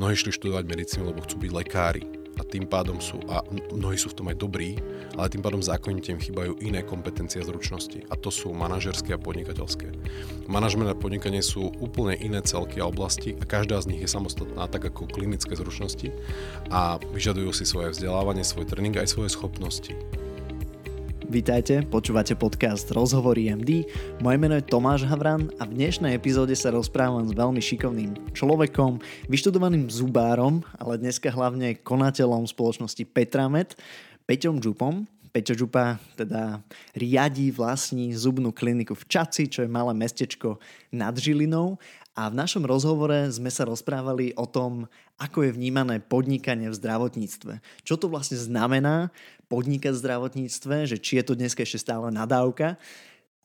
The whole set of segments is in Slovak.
Mnohí šli študovať medicínu, lebo chcú byť lekári a tým pádom sú, a mnohí sú v tom aj dobrí, ale tým pádom zákonite im chýbajú iné kompetencie a zručnosti. A to sú manažerské a podnikateľské. Manažment a podnikanie sú úplne iné celky a oblasti a každá z nich je samostatná, tak ako klinické zručnosti a vyžadujú si svoje vzdelávanie, svoj tréning aj svoje schopnosti. Vítajte, počúvate podcast Rozhovory MD. Moje meno je Tomáš Havran a v dnešnej epizóde sa rozprávam s veľmi šikovným človekom, vyštudovaným zubárom, ale dneska hlavne konateľom spoločnosti Petramet, Peťom Župom. Peťo Župa teda riadí vlastní zubnú kliniku v Čaci, čo je malé mestečko nad Žilinou a v našom rozhovore sme sa rozprávali o tom, ako je vnímané podnikanie v zdravotníctve. Čo to vlastne znamená podnikať v zdravotníctve, že či je to dnes ešte stále nadávka,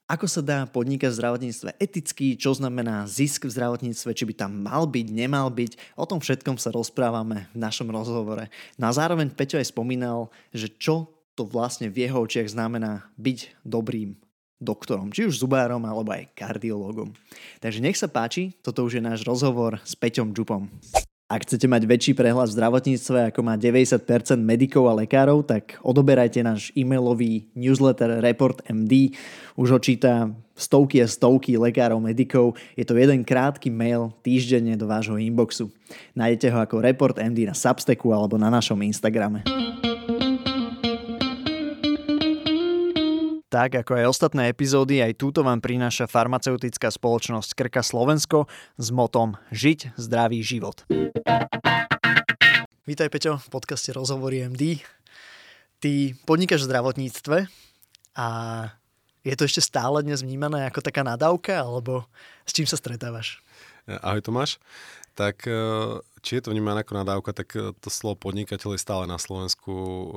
ako sa dá podnikať v zdravotníctve eticky, čo znamená zisk v zdravotníctve, či by tam mal byť, nemal byť. O tom všetkom sa rozprávame v našom rozhovore. No a zároveň Peťo aj spomínal, že čo to vlastne v jeho očiach znamená byť dobrým doktorom, či už zubárom alebo aj kardiológom. Takže nech sa páči, toto už je náš rozhovor s Peťom Džupom. Ak chcete mať väčší prehľad v zdravotníctve, ako má 90% medikov a lekárov, tak odoberajte náš e-mailový newsletter Report MD. Už ho číta stovky a stovky lekárov, medikov. Je to jeden krátky mail týždenne do vášho inboxu. Nájdete ho ako Report MD na Substacku alebo na našom Instagrame. Tak ako aj ostatné epizódy, aj túto vám prináša farmaceutická spoločnosť Krka Slovensko s motom Žiť zdravý život. Vítaj Peťo v podcaste Rozhovory MD. Ty podnikáš v zdravotníctve a je to ešte stále dnes vnímané ako taká nadávka, alebo s čím sa stretávaš? Ahoj Tomáš. Tak e, či je to vnímané ako nadávka, tak e, to slovo podnikateľ je stále na Slovensku e,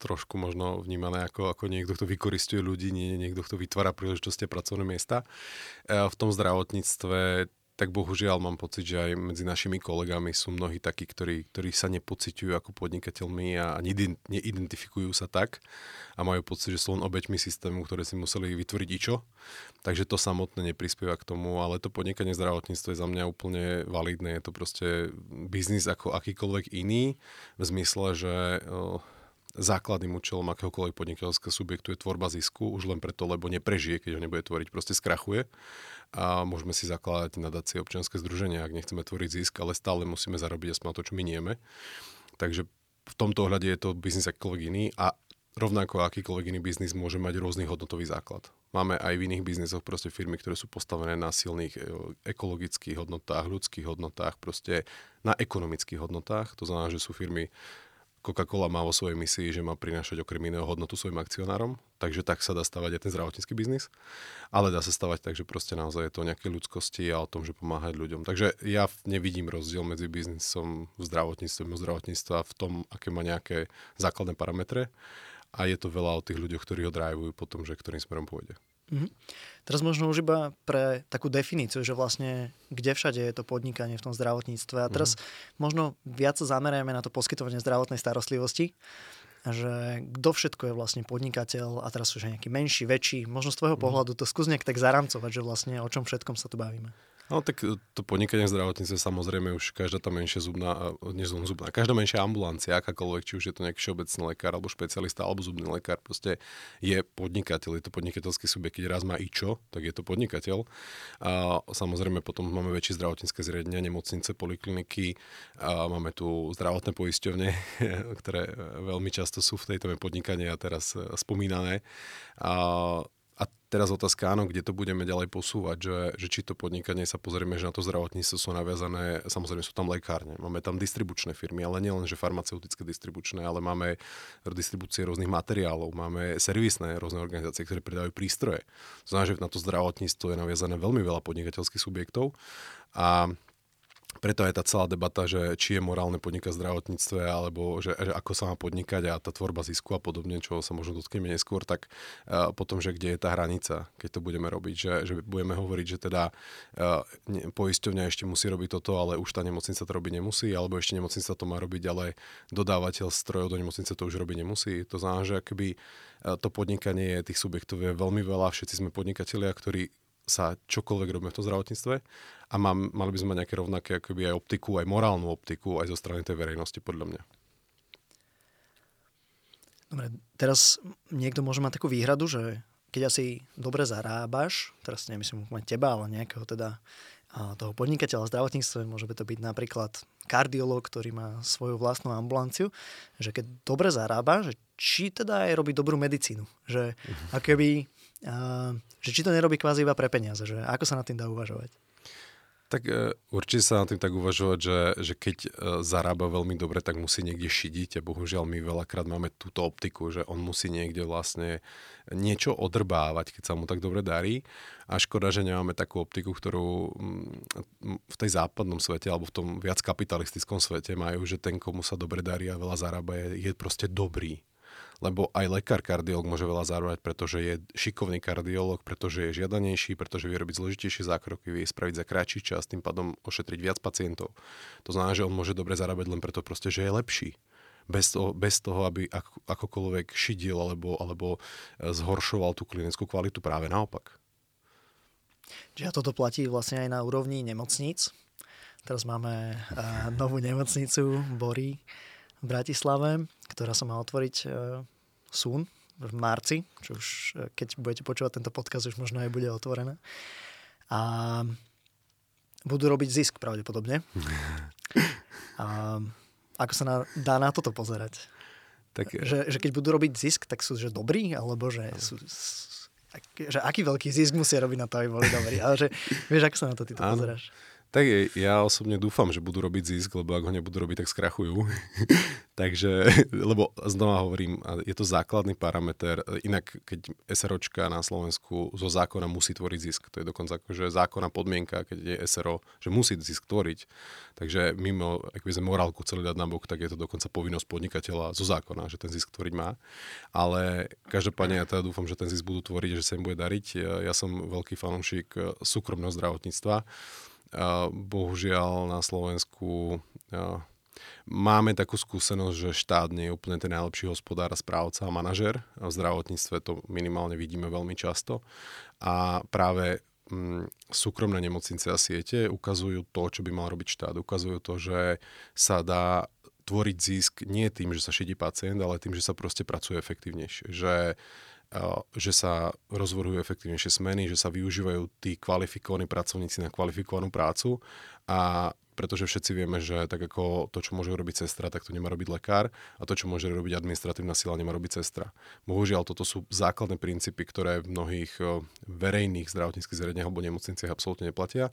trošku možno vnímané ako, ako niekto, kto vykoristuje ľudí, nie niekto, kto vytvára príležitosti a pracovné miesta. V tom zdravotníctve tak bohužiaľ mám pocit, že aj medzi našimi kolegami sú mnohí takí, ktorí, ktorí sa nepociťujú ako podnikateľmi a neidentifikujú sa tak a majú pocit, že sú len obeťmi systému, ktoré si museli vytvoriť ičo. Takže to samotné neprispieva k tomu, ale to podnikanie zdravotníctva je za mňa úplne validné. Je to proste biznis ako akýkoľvek iný v zmysle, že základným účelom akéhokoľvek podnikateľského subjektu je tvorba zisku, už len preto, lebo neprežije, keď ho nebude tvoriť, proste skrachuje. A môžeme si zakladať nadácie občianske združenia, ak nechceme tvoriť zisk, ale stále musíme zarobiť aspoň to, čo minieme. Takže v tomto ohľade je to biznis akýkoľvek iný a rovnako akýkoľvek iný biznis môže mať rôzny hodnotový základ. Máme aj v iných biznisoch proste firmy, ktoré sú postavené na silných e, ekologických hodnotách, ľudských hodnotách, proste na ekonomických hodnotách. To znamená, že sú firmy Coca-Cola má vo svojej misii, že má prinášať okrem iného hodnotu svojim akcionárom, takže tak sa dá stavať aj ten zdravotnícky biznis, ale dá sa stavať tak, že proste naozaj je to o nejakej ľudskosti a o tom, že pomáhať ľuďom. Takže ja nevidím rozdiel medzi biznisom v zdravotníctve, v zdravotníctva v tom, aké má nejaké základné parametre a je to veľa o tých ľuďoch, ktorí ho drivujú potom, že ktorým smerom pôjde. Mm-hmm. Teraz možno už iba pre takú definíciu, že vlastne kde všade je to podnikanie v tom zdravotníctve. A teraz mm-hmm. možno viac sa zamerajme na to poskytovanie zdravotnej starostlivosti že kto všetko je vlastne podnikateľ a teraz už nejaký menší, väčší. Možno z tvojho mm-hmm. pohľadu to skús nejak tak zaramcovať, že vlastne o čom všetkom sa tu bavíme. No tak e, to podnikanie v zdravotníctve samozrejme už každá tá menšia zubná, nie zubná, každá menšia ambulancia, akákoľvek, či už je to nejaký všeobecný lekár, alebo špecialista, alebo zubný lekár, proste je podnikateľ, je to podnikateľský subjekt, keď raz má ičo, tak je to podnikateľ. A samozrejme potom máme väčšie zdravotnícke zriadenia, nemocnice, polikliniky, a máme tu zdravotné poisťovne, ktoré veľmi často sú v tejto podnikania teraz e, spomínané. A a teraz otázka, áno, kde to budeme ďalej posúvať, že, že či to podnikanie sa pozrieme, že na to zdravotníctvo sú naviazané, samozrejme sú tam lekárne, máme tam distribučné firmy, ale nielen, že farmaceutické distribučné, ale máme distribúcie rôznych materiálov, máme servisné rôzne organizácie, ktoré predávajú prístroje. Znamená, že na to zdravotníctvo je naviazané veľmi veľa podnikateľských subjektov a preto je tá celá debata, že či je morálne podnikať v zdravotníctve, alebo že, že ako sa má podnikať a tá tvorba zisku a podobne, čo sa možno dotkneme neskôr, tak uh, potom, že kde je tá hranica, keď to budeme robiť, že, že budeme hovoriť, že teda uh, poisťovňa ešte musí robiť toto, ale už tá nemocnica to robiť nemusí, alebo ešte nemocnica to má robiť, ale dodávateľ strojov do nemocnice to už robiť nemusí. To znamená, že akoby uh, to podnikanie tých subjektov je veľmi veľa, všetci sme podnikatelia, ktorí sa čokoľvek robíme v tom zdravotníctve a mám, mali by sme mať nejaké rovnaké akoby aj optiku, aj morálnu optiku, aj zo strany tej verejnosti, podľa mňa. Dobre, teraz niekto môže mať takú výhradu, že keď asi dobre zarábaš, teraz nemyslím mať teba, ale nejakého teda toho podnikateľa v zdravotníctve, môže by to byť napríklad kardiolog, ktorý má svoju vlastnú ambulanciu, že keď dobre zarába, že či teda aj robí dobrú medicínu. Že, uh-huh. akoby, že či to nerobí kvázi iba pre peniaze. Že ako sa na tým dá uvažovať? Tak uh, určite sa na tým tak uvažovať, že, že keď uh, zarába veľmi dobre, tak musí niekde šidiť a bohužiaľ my veľakrát máme túto optiku, že on musí niekde vlastne niečo odrbávať, keď sa mu tak dobre darí. A škoda, že nemáme takú optiku, ktorú mm, v tej západnom svete alebo v tom viac kapitalistickom svete majú, že ten, komu sa dobre darí a veľa zarába, je, je proste dobrý lebo aj lekár kardiolog môže veľa zarábať, pretože je šikovný kardiolog, pretože je žiadanejší, pretože vie robiť zložitejšie zákroky, vie spraviť za kratší čas, tým pádom ošetriť viac pacientov. To znamená, že on môže dobre zarábať len preto proste, že je lepší. Bez toho, bez toho aby ako, akokoľvek šidil alebo, alebo e, zhoršoval tú klinickú kvalitu, práve naopak. Čiže toto platí vlastne aj na úrovni nemocníc. Teraz máme uh, novú nemocnicu Bory v Bratislave, ktorá sa má otvoriť uh, sun v marci, čo už uh, keď budete počúvať tento podcast, už možno aj bude otvorené. A budú robiť zisk pravdepodobne. A ako sa na, dá na toto pozerať? Tak, že, že keď budú robiť zisk, tak sú že dobrí, alebo že sú, že aký veľký zisk musia robiť na to, aby boli dobrí. Ale že vieš, ako sa na to ty to pozeráš? Tak ja osobne dúfam, že budú robiť zisk, lebo ak ho nebudú robiť, tak skrachujú. Takže, lebo znova hovorím, je to základný parameter. Inak, keď SROčka na Slovensku zo zákona musí tvoriť zisk, to je dokonca akože zákonná podmienka, keď je SRO, že musí zisk tvoriť. Takže mimo, ak by sme morálku celý dať na bok, tak je to dokonca povinnosť podnikateľa zo zákona, že ten zisk tvoriť má. Ale každopádne ja teda dúfam, že ten zisk budú tvoriť, že sa im bude dariť. Ja, som veľký fanúšik súkromného zdravotníctva Bohužiaľ na Slovensku máme takú skúsenosť, že štát nie je úplne ten najlepší hospodár, správca a manažer. V zdravotníctve to minimálne vidíme veľmi často. A práve mm, súkromné nemocnice a siete ukazujú to, čo by mal robiť štát. Ukazujú to, že sa dá tvoriť zisk nie tým, že sa šedí pacient, ale tým, že sa proste pracuje efektívnejšie. Že že sa rozvorujú efektívnejšie smeny, že sa využívajú tí kvalifikovaní pracovníci na kvalifikovanú prácu. A pretože všetci vieme, že tak ako to, čo môže robiť sestra, tak to nemá robiť lekár. A to, čo môže robiť administratívna sila, nemá robiť sestra. Bohužiaľ, toto sú základné princípy, ktoré v mnohých verejných zdravotníckých zariadeniach alebo nemocniciach absolútne neplatia,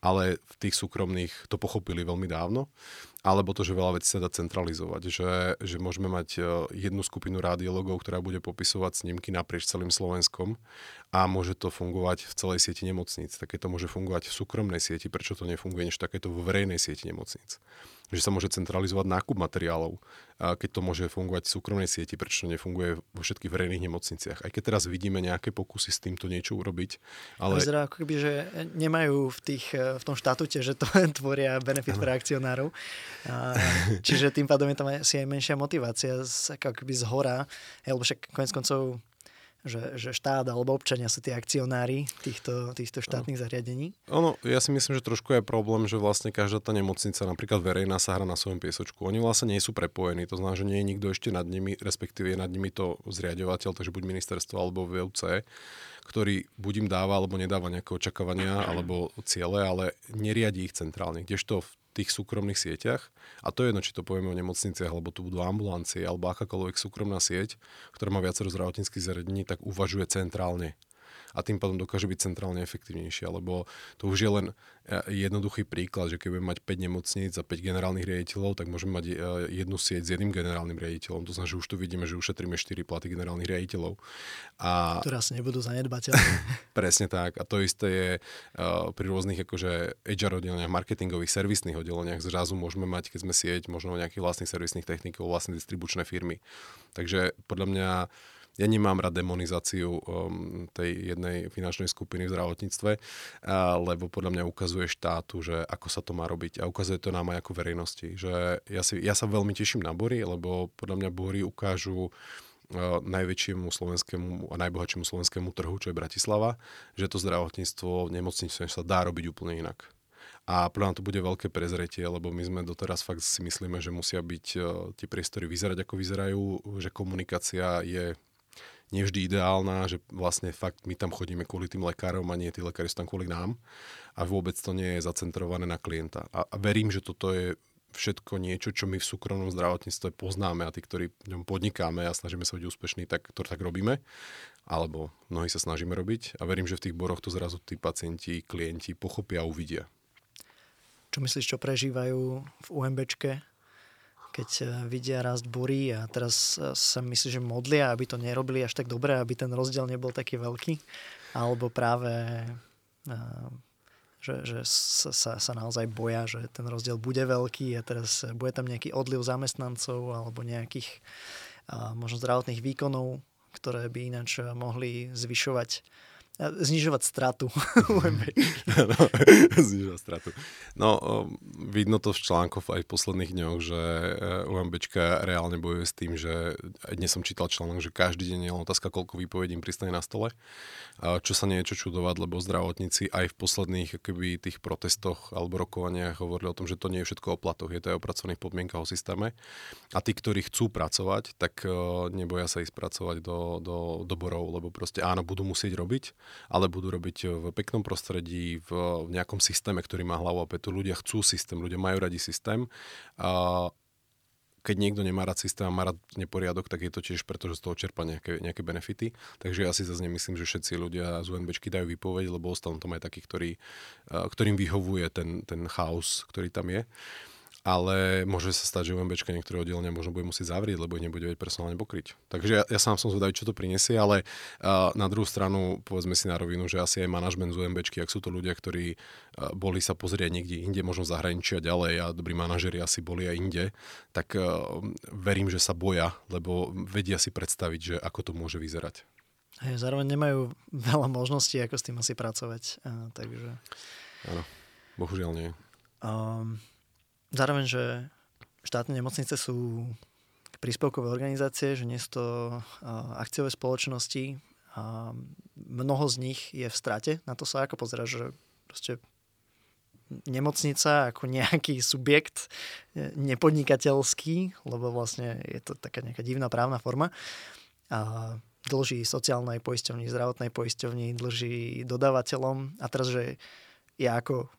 ale v tých súkromných to pochopili veľmi dávno alebo to, že veľa vecí sa dá centralizovať, že, že môžeme mať jednu skupinu radiologov, ktorá bude popisovať snímky naprieč celým Slovenskom a môže to fungovať v celej sieti nemocníc. Také to môže fungovať v súkromnej sieti, prečo to nefunguje než takéto vo verejnej sieti nemocníc že sa môže centralizovať nákup materiálov, keď to môže fungovať v súkromnej sieti, prečo to nefunguje vo všetkých verejných nemocniciach. Aj keď teraz vidíme nejaké pokusy s týmto niečo urobiť. Ale... Vyzerá ako keby, že nemajú v, tých, v tom štatute, že to tvoria benefit pre akcionárov. čiže tým pádom je tam asi aj menšia motivácia ako keby z hora. Lebo však konec koncov že, že štát alebo občania sú tí akcionári týchto, týchto štátnych no. zariadení? Ono, ja si myslím, že trošku je problém, že vlastne každá tá nemocnica, napríklad verejná, sa hra na svojom piesočku. Oni vlastne nie sú prepojení, to znamená, že nie je nikto ešte nad nimi, respektíve je nad nimi to zriadovateľ, takže buď ministerstvo alebo VUC, ktorý buď im dáva alebo nedáva nejaké očakávania alebo ciele, ale neriadi ich centrálne. Kdežto v tých súkromných sieťach, a to je jedno, či to povieme o nemocniciach, alebo tu budú ambulancie, alebo akákoľvek súkromná sieť, ktorá má viacero zdravotníckých zariadení, tak uvažuje centrálne a tým pádom dokáže byť centrálne efektívnejšia, lebo to už je len e, jednoduchý príklad, že keď budeme mať 5 nemocníc a 5 generálnych riaditeľov, tak môžeme mať e, jednu sieť s jedným generálnym riaditeľom. To znamená, že už tu vidíme, že ušetríme 4 platy generálnych riaditeľov. A... Ktoré asi nebudú zanedbateľné. Presne tak. A to isté je uh, pri rôznych akože HR oddeleniach, marketingových, servisných oddeleniach. Zrazu môžeme mať, keď sme sieť, možno nejakých vlastných servisných technikov, vlastné distribučné firmy. Takže podľa mňa ja nemám rád demonizáciu um, tej jednej finančnej skupiny v zdravotníctve, uh, lebo podľa mňa ukazuje štátu, že ako sa to má robiť a ukazuje to nám aj ako verejnosti. Že ja, si, ja sa veľmi teším na Bory, lebo podľa mňa Bory ukážu najväčšiemu slovenskému a najbohatšiemu slovenskému trhu, čo je Bratislava, že to zdravotníctvo v nemocnici sa dá robiť úplne inak. A pre to bude veľké prezretie, lebo my sme doteraz fakt si myslíme, že musia byť uh, tie priestory vyzerať ako vyzerajú, že komunikácia je nevždy ideálna, že vlastne fakt my tam chodíme kvôli tým lekárom a nie tí lekári sú tam kvôli nám a vôbec to nie je zacentrované na klienta. A, a verím, že toto je všetko niečo, čo my v súkromnom zdravotníctve poznáme a tí, ktorí v ňom podnikáme a snažíme sa byť úspešní, tak to tak robíme. Alebo mnohí sa snažíme robiť a verím, že v tých boroch to zrazu tí pacienti, klienti pochopia a uvidia. Čo myslíš, čo prežívajú v UMBčke, keď eh, vidia rast burí a teraz eh, sa myslí, že modlia, aby to nerobili až tak dobre, aby ten rozdiel nebol taký veľký? Alebo práve eh, že, že sa, sa naozaj boja, že ten rozdiel bude veľký a teraz bude tam nejaký odliv zamestnancov alebo nejakých možno zdravotných výkonov, ktoré by ináč mohli zvyšovať znižovať stratu no, znižovať stratu. No, vidno to v článkoch aj v posledných dňoch, že e, UMBčka reálne bojuje s tým, že dnes som čítal článok, že každý deň je len otázka, koľko výpovedí pristane na stole. Čo sa nie je čo čudovať, lebo zdravotníci aj v posledných keby, tých protestoch alebo rokovaniach hovorili o tom, že to nie je všetko o platoch, je to aj o pracovných podmienkach o systéme. A tí, ktorí chcú pracovať, tak e, neboja sa ísť pracovať do, do, do borov, lebo proste áno, budú musieť robiť, ale budú robiť v peknom prostredí, v, v nejakom systéme, ktorý má hlavu a petu. Ľudia chcú systém, ľudia majú radi systém. A keď niekto nemá rád systém a má rád neporiadok, tak je to tiež preto, že z toho čerpa nejaké, nejaké benefity. Takže ja si zase nemyslím, že všetci ľudia z UNBčky dajú výpoveď, lebo ostanú tam aj takí, ktorí, ktorým vyhovuje ten, ten chaos, ktorý tam je. Uh, ale môže sa stať, že UMBčka niektoré oddelenia možno bude musieť zavrieť, lebo ich nebude vedieť personálne pokryť. Takže ja, ja sám som zvedavý, čo to prinesie, ale uh, na druhú stranu povedzme si na rovinu, že asi aj manažment z UMBčky, ak sú to ľudia, ktorí uh, boli sa pozrieť niekde inde, možno zahraničia ďalej a dobrí manažeri asi boli aj inde, tak uh, verím, že sa boja, lebo vedia si predstaviť, že ako to môže vyzerať. Hej, zároveň nemajú veľa možností, ako s tým asi pracovať. Uh, takže... Áno, bohužiaľ nie. Um, Zároveň, že štátne nemocnice sú príspevkové organizácie, že nie sú to akciové spoločnosti a mnoho z nich je v strate. Na to sa ako pozera, že proste nemocnica ako nejaký subjekt e, nepodnikateľský, lebo vlastne je to taká nejaká divná právna forma. A dlží sociálnej poisťovni, zdravotnej poisťovni, dlží dodávateľom. A teraz, že ja ako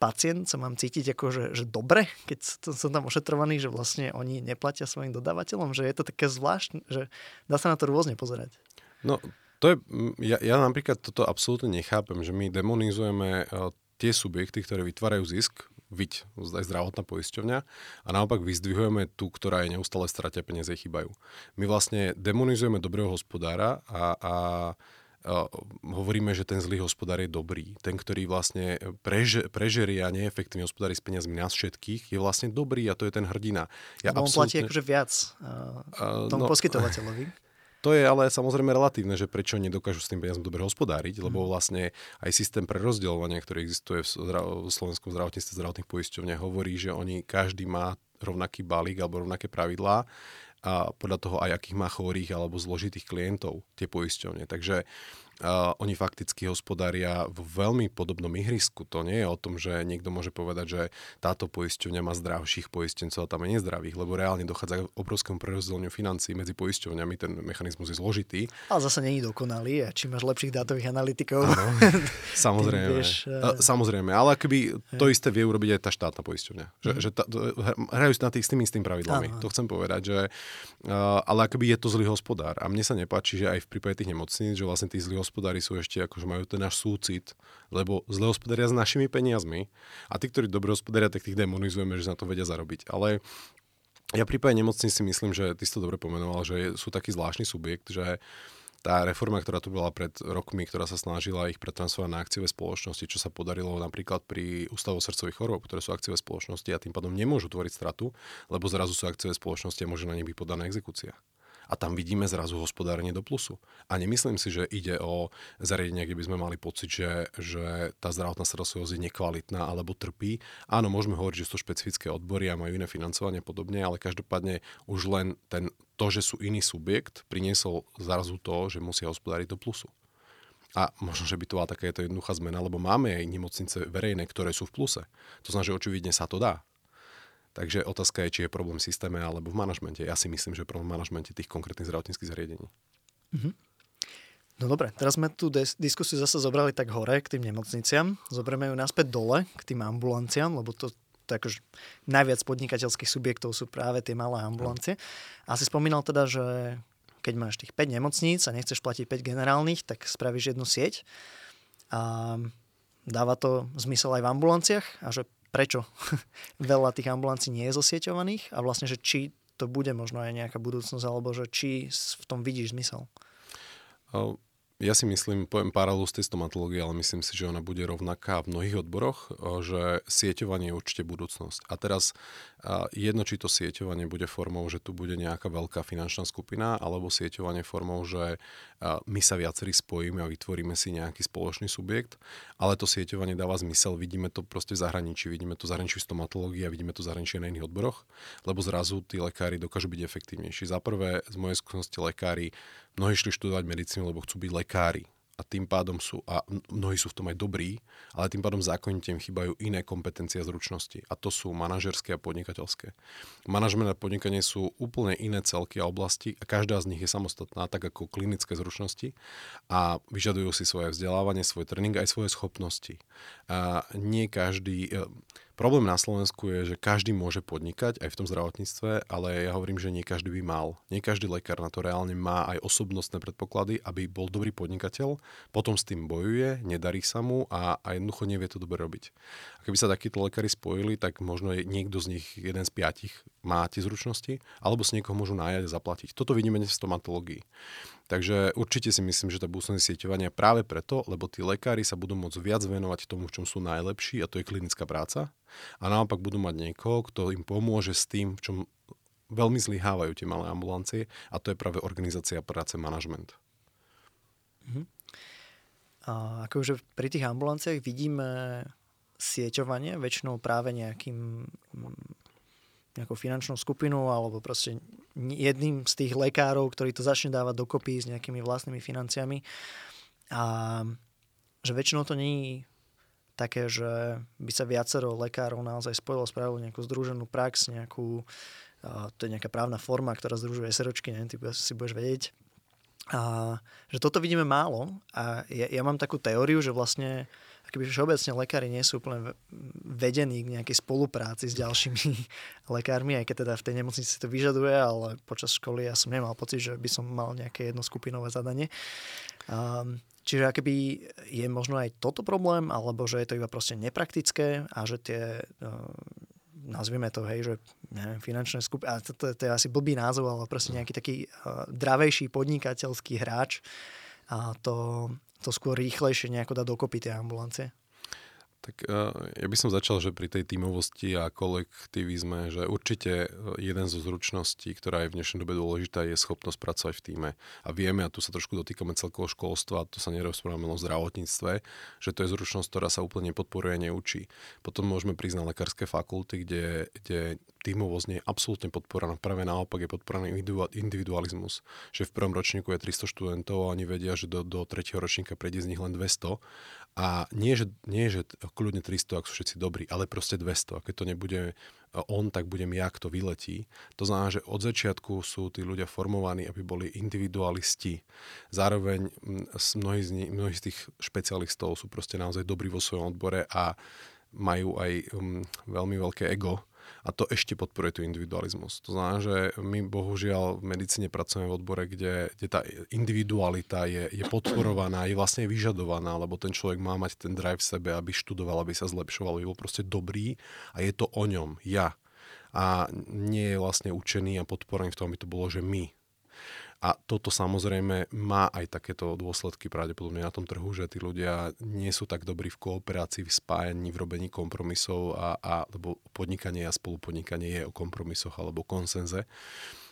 pacient sa mám cítiť ako, že, že dobre, keď som tam ošetrovaný, že vlastne oni neplatia svojim dodávateľom, že je to také zvláštne, že dá sa na to rôzne pozerať. No, to je, ja, ja napríklad toto absolútne nechápem, že my demonizujeme uh, tie subjekty, ktoré vytvárajú zisk, viď aj zdravotná poisťovňa a naopak vyzdvihujeme tú, ktorá je neustále stratia peniaze chýbajú. My vlastne demonizujeme dobrého hospodára a, a hovoríme, že ten zlý hospodár je dobrý. Ten, ktorý vlastne prež, prežerie a neefektívne hospodári s peniazmi nás všetkých, je vlastne dobrý a to je ten hrdina. Ja Lebo absolútne... on platí akože viac uh, tomu no, poskytovateľovi. To je ale samozrejme relatívne, že prečo nedokážu s tým peniazom dobre hospodáriť, lebo vlastne aj systém prerozdeľovania, ktorý existuje v, zdra- v slovenskom zdravotníctve zdravotných poisťovniach, hovorí, že oni každý má rovnaký balík alebo rovnaké pravidlá a podľa toho aj akých má chorých alebo zložitých klientov tie poisťovne. Takže uh, oni fakticky hospodária v veľmi podobnom ihrisku. To nie je o tom, že niekto môže povedať, že táto poisťovňa má zdravších poistencov a tam je nezdravých, lebo reálne dochádza k obrovskému prerozdeleniu financií medzi poisťovňami. Ten mechanizmus je zložitý. Ale zase je dokonalý a či máš lepších dátových analytikov. Áno, samozrejme. Vieš, uh... Samozrejme, ale akoby to isté vie urobiť aj tá štátna poisťovňa. Že, mm. že tá, hrajú na tých s tými istými pravidlami. Áno. To chcem povedať, že uh, ale akoby je to zlý hospodár. A mne sa nepáči, že aj v prípade tých nemocníc, že vlastne tí zlí hospodári sú ešte, akože majú ten náš súcit, lebo zle hospodária s našimi peniazmi a tí, ktorí dobre hospodária, tak tých demonizujeme, že na to vedia zarobiť. Ale ja v prípade nemocníc si myslím, že ty si to dobre pomenoval, že sú taký zvláštny subjekt, že tá reforma, ktorá tu bola pred rokmi, ktorá sa snažila ich pretransformovať na akciové spoločnosti, čo sa podarilo napríklad pri Ústavu srdcových chorôb, ktoré sú akciové spoločnosti a tým pádom nemôžu tvoriť stratu, lebo zrazu sú akciové spoločnosti a môže na nich byť podaná exekúcia. A tam vidíme zrazu hospodárenie do plusu. A nemyslím si, že ide o zariadenie, kde by sme mali pocit, že, že tá zdravotná starostlivosť je nekvalitná alebo trpí. Áno, môžeme hovoriť, že sú to špecifické odbory a majú iné financovanie a podobne, ale každopádne už len ten, to, že sú iný subjekt, priniesol zrazu to, že musia hospodáriť do plusu. A možno, že by to bola takáto jednoduchá zmena, lebo máme aj nemocnice verejné, ktoré sú v pluse. To znamená, že očividne sa to dá. Takže otázka je, či je problém v systéme alebo v manažmente. Ja si myslím, že problém v manažmente tých konkrétnych zdravotníckých zariadení. Mm-hmm. No dobre, teraz sme tú des- diskusiu zase zobrali tak hore k tým nemocniciam. Zobrieme ju naspäť dole k tým ambulanciám, lebo to tak akože najviac podnikateľských subjektov sú práve tie malé ambulancie. A si spomínal teda, že keď máš tých 5 nemocníc a nechceš platiť 5 generálnych, tak spravíš jednu sieť. A dáva to zmysel aj v ambulanciách a že prečo veľa tých ambulancií nie je zosieťovaných a vlastne, že či to bude možno aj nejaká budúcnosť alebo že či v tom vidíš zmysel. Ja si myslím, poviem paralelu z tej stomatológie, ale myslím si, že ona bude rovnaká v mnohých odboroch, že sieťovanie je určite budúcnosť. A teraz jedno, či to sieťovanie bude formou, že tu bude nejaká veľká finančná skupina, alebo sieťovanie formou, že my sa viacerí spojíme a vytvoríme si nejaký spoločný subjekt, ale to sieťovanie dáva zmysel, vidíme to proste v zahraničí, vidíme to v zahraničí v stomatológii a vidíme to v zahraničí na iných odboroch, lebo zrazu tí lekári dokážu byť efektívnejší. Za prvé, z mojej skúsenosti lekári mnohí šli študovať medicínu, lebo chcú byť lekári a tým pádom sú, a mnohí sú v tom aj dobrí, ale tým pádom zákonite im chýbajú iné kompetencie a zručnosti. A to sú manažerské a podnikateľské. Manažment a podnikanie sú úplne iné celky a oblasti a každá z nich je samostatná, tak ako klinické zručnosti a vyžadujú si svoje vzdelávanie, svoj tréning aj svoje schopnosti. A nie každý, Problém na Slovensku je, že každý môže podnikať aj v tom zdravotníctve, ale ja hovorím, že nie každý by mal. Nie každý lekár na to reálne má aj osobnostné predpoklady, aby bol dobrý podnikateľ, potom s tým bojuje, nedarí sa mu a, a jednoducho nevie to dobre robiť. A keby sa takíto lekári spojili, tak možno niekto z nich, jeden z piatich, má tie zručnosti, alebo si niekoho môžu nájať a zaplatiť. Toto vidíme dnes v stomatológii. Takže určite si myslím, že tá budúcnosť sieťovania práve preto, lebo tí lekári sa budú môcť viac venovať tomu, v čom sú najlepší, a to je klinická práca. A naopak budú mať niekoho, kto im pomôže s tým, v čom veľmi zlyhávajú tie malé ambulancie, a to je práve organizácia práce, manažment. Uh-huh. A akože pri tých ambulanciách vidíme sieťovanie väčšinou práve nejakým nejakou finančnou skupinu alebo proste jedným z tých lekárov, ktorý to začne dávať dokopy s nejakými vlastnými financiami. A že väčšinou to je také, že by sa viacero lekárov naozaj spojilo, spravilo nejakú združenú prax, nejakú, to je nejaká právna forma, ktorá združuje SROčky, neviem, ty si budeš vedieť. A že toto vidíme málo a ja, ja mám takú teóriu, že vlastne keby všeobecne lekári nie sú úplne vedení k nejakej spolupráci s ďalšími lekármi, aj keď teda v tej nemocnici to vyžaduje, ale počas školy ja som nemal pocit, že by som mal nejaké jedno skupinové zadanie. Um, čiže akoby je možno aj toto problém, alebo že je to iba proste nepraktické a že tie, uh, nazvime to, hej, že neviem, finančné skupiny, a to, to, to je asi blbý názov, ale proste nejaký taký uh, dravejší podnikateľský hráč a to, to skôr rýchlejšie nejako dá dokopy tie ambulancie? Tak ja by som začal, že pri tej tímovosti a kolektivizme, že určite e, jeden zo zručností, ktorá je v dnešnej dobe dôležitá, je schopnosť pracovať v týme. A vieme, a tu sa trošku dotýkame celkového školstva, to sa nerozprávame o zdravotníctve, že to je zručnosť, ktorá sa úplne podporuje a neučí. Potom môžeme prísť na lekárske fakulty, kde, kde tímovosť nie je absolútne podporená. Práve naopak je podporený individualizmus. Že v prvom ročníku je 300 študentov a oni vedia, že do, do tretieho ročníka prejde z nich len 200 a nie že, nie, že kľudne 300, ak sú všetci dobrí, ale proste 200. A keď to nebude on, tak budem ja, kto vyletí. To znamená, že od začiatku sú tí ľudia formovaní, aby boli individualisti. Zároveň mnohí z, nich, mnohí z tých špecialistov sú proste naozaj dobrí vo svojom odbore a majú aj um, veľmi veľké ego a to ešte podporuje tu individualizmus. To znamená, že my bohužiaľ v medicíne pracujeme v odbore, kde, kde tá individualita je, je podporovaná, je vlastne vyžadovaná, lebo ten človek má mať ten drive v sebe, aby študoval, aby sa zlepšoval, aby bol proste dobrý a je to o ňom, ja. A nie je vlastne učený a podporený v tom, aby to bolo, že my. A toto samozrejme má aj takéto dôsledky pravdepodobne na tom trhu, že tí ľudia nie sú tak dobrí v kooperácii, v spájaní, v robení kompromisov, a, a, lebo podnikanie a spolupodnikanie je o kompromisoch alebo konsenze.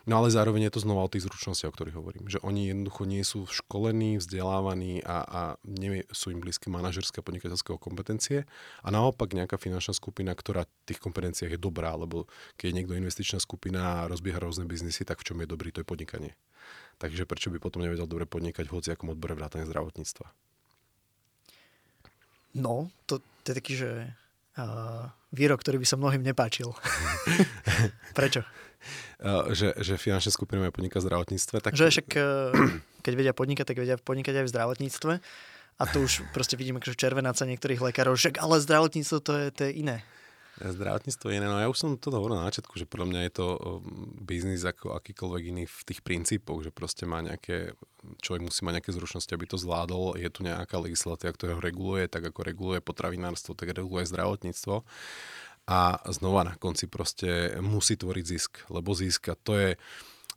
No ale zároveň je to znova o tých zručnostiach, o ktorých hovorím. Že oni jednoducho nie sú školení, vzdelávaní a, a nie sú im blízke manažerské a podnikateľské kompetencie. A naopak nejaká finančná skupina, ktorá v tých kompetenciách je dobrá, lebo keď je niekto investičná skupina a rozbieha rôzne biznisy, tak v čom je dobrý, to je podnikanie. Takže prečo by potom nevedel dobre podnikať v hociakom odbore vrátane zdravotníctva? No, to, to je taký, že uh, výrok, ktorý by sa mnohým nepáčil. Prečo? Uh, že, že finančné skupiny majú podnikať v zdravotníctve. Tak... Že však, uh, keď vedia podnikať, tak vedia podnikať aj v zdravotníctve. A to už proste vidíme, že červenáca niektorých lekárov, že ale zdravotníctvo to je, to je iné. Zdravotníctvo je iné. No ja už som to hovoril na začiatku, že podľa mňa je to biznis ako akýkoľvek iný v tých princípoch, že proste má nejaké, človek musí mať nejaké zručnosti, aby to zvládol. Je tu nejaká legislatíva, ktorá ho reguluje, tak ako reguluje potravinárstvo, tak reguluje zdravotníctvo. A znova na konci proste musí tvoriť zisk, lebo zisk to je,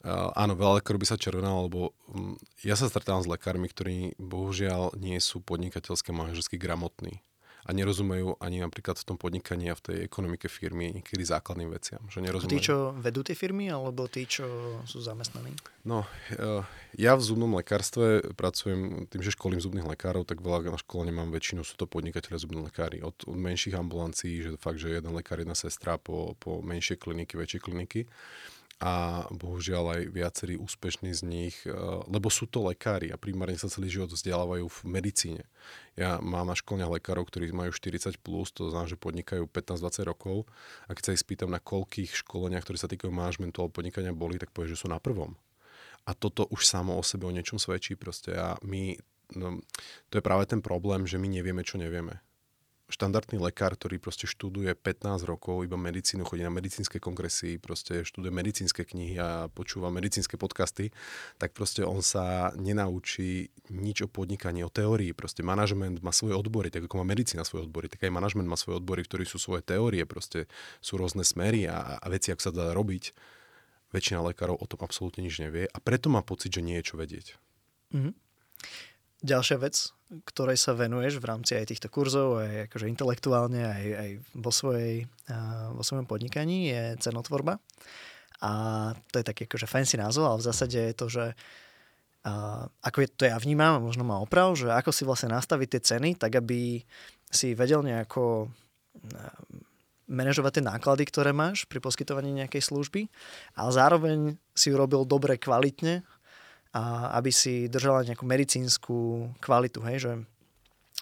Uh, áno, veľa lekárov by sa červenalo, lebo um, ja sa stretávam s lekármi, ktorí bohužiaľ nie sú podnikateľské manažersky gramotní a nerozumejú ani napríklad v tom podnikaní a v tej ekonomike firmy niekedy základným veciam. Že nerozumejú. Tí, čo vedú tie firmy, alebo tí, čo sú zamestnaní? No, eh, ja v zubnom lekárstve pracujem tým, že školím zubných lekárov, tak veľa na škole nemám väčšinu, sú to podnikateľe zubní lekári. Od, od menších ambulancií, že fakt, že jeden lekár, jedna sestra po, po menšie kliniky, väčšie kliniky a bohužiaľ aj viacerí úspešní z nich, eh, lebo sú to lekári a primárne sa celý život vzdelávajú v medicíne. Ja mám na školniach lekárov, ktorí majú 40+, plus, to znamená, že podnikajú 15-20 rokov a keď sa ich spýtam, na koľkých školeniach, ktoré sa týkajú manažmentu alebo podnikania boli, tak povie, že sú na prvom. A toto už samo o sebe o niečom svedčí proste a my, no, to je práve ten problém, že my nevieme, čo nevieme štandardný lekár, ktorý proste študuje 15 rokov iba medicínu, chodí na medicínske kongresy, proste študuje medicínske knihy a počúva medicínske podcasty, tak proste on sa nenaučí nič o podnikaní, o teórii. Proste manažment má svoje odbory, tak ako má medicína svoje odbory, tak aj manažment má svoje odbory, v ktorých sú svoje teórie, proste sú rôzne smery a, a veci, ako sa dá robiť. Väčšina lekárov o tom absolútne nič nevie a preto má pocit, že nie je čo vedieť. Mm-hmm. Ďalšia vec, ktorej sa venuješ v rámci aj týchto kurzov, aj akože intelektuálne, aj, aj vo, svojej, uh, vo svojom podnikaní, je cenotvorba. A to je taký akože fancy názov, ale v zásade je to, že uh, ako je, to ja vnímam, možno má oprav, že ako si vlastne nastaviť tie ceny, tak aby si vedel nejako uh, manažovať tie náklady, ktoré máš pri poskytovaní nejakej služby, ale zároveň si urobil dobre, kvalitne a aby si držala nejakú medicínsku kvalitu, hej, že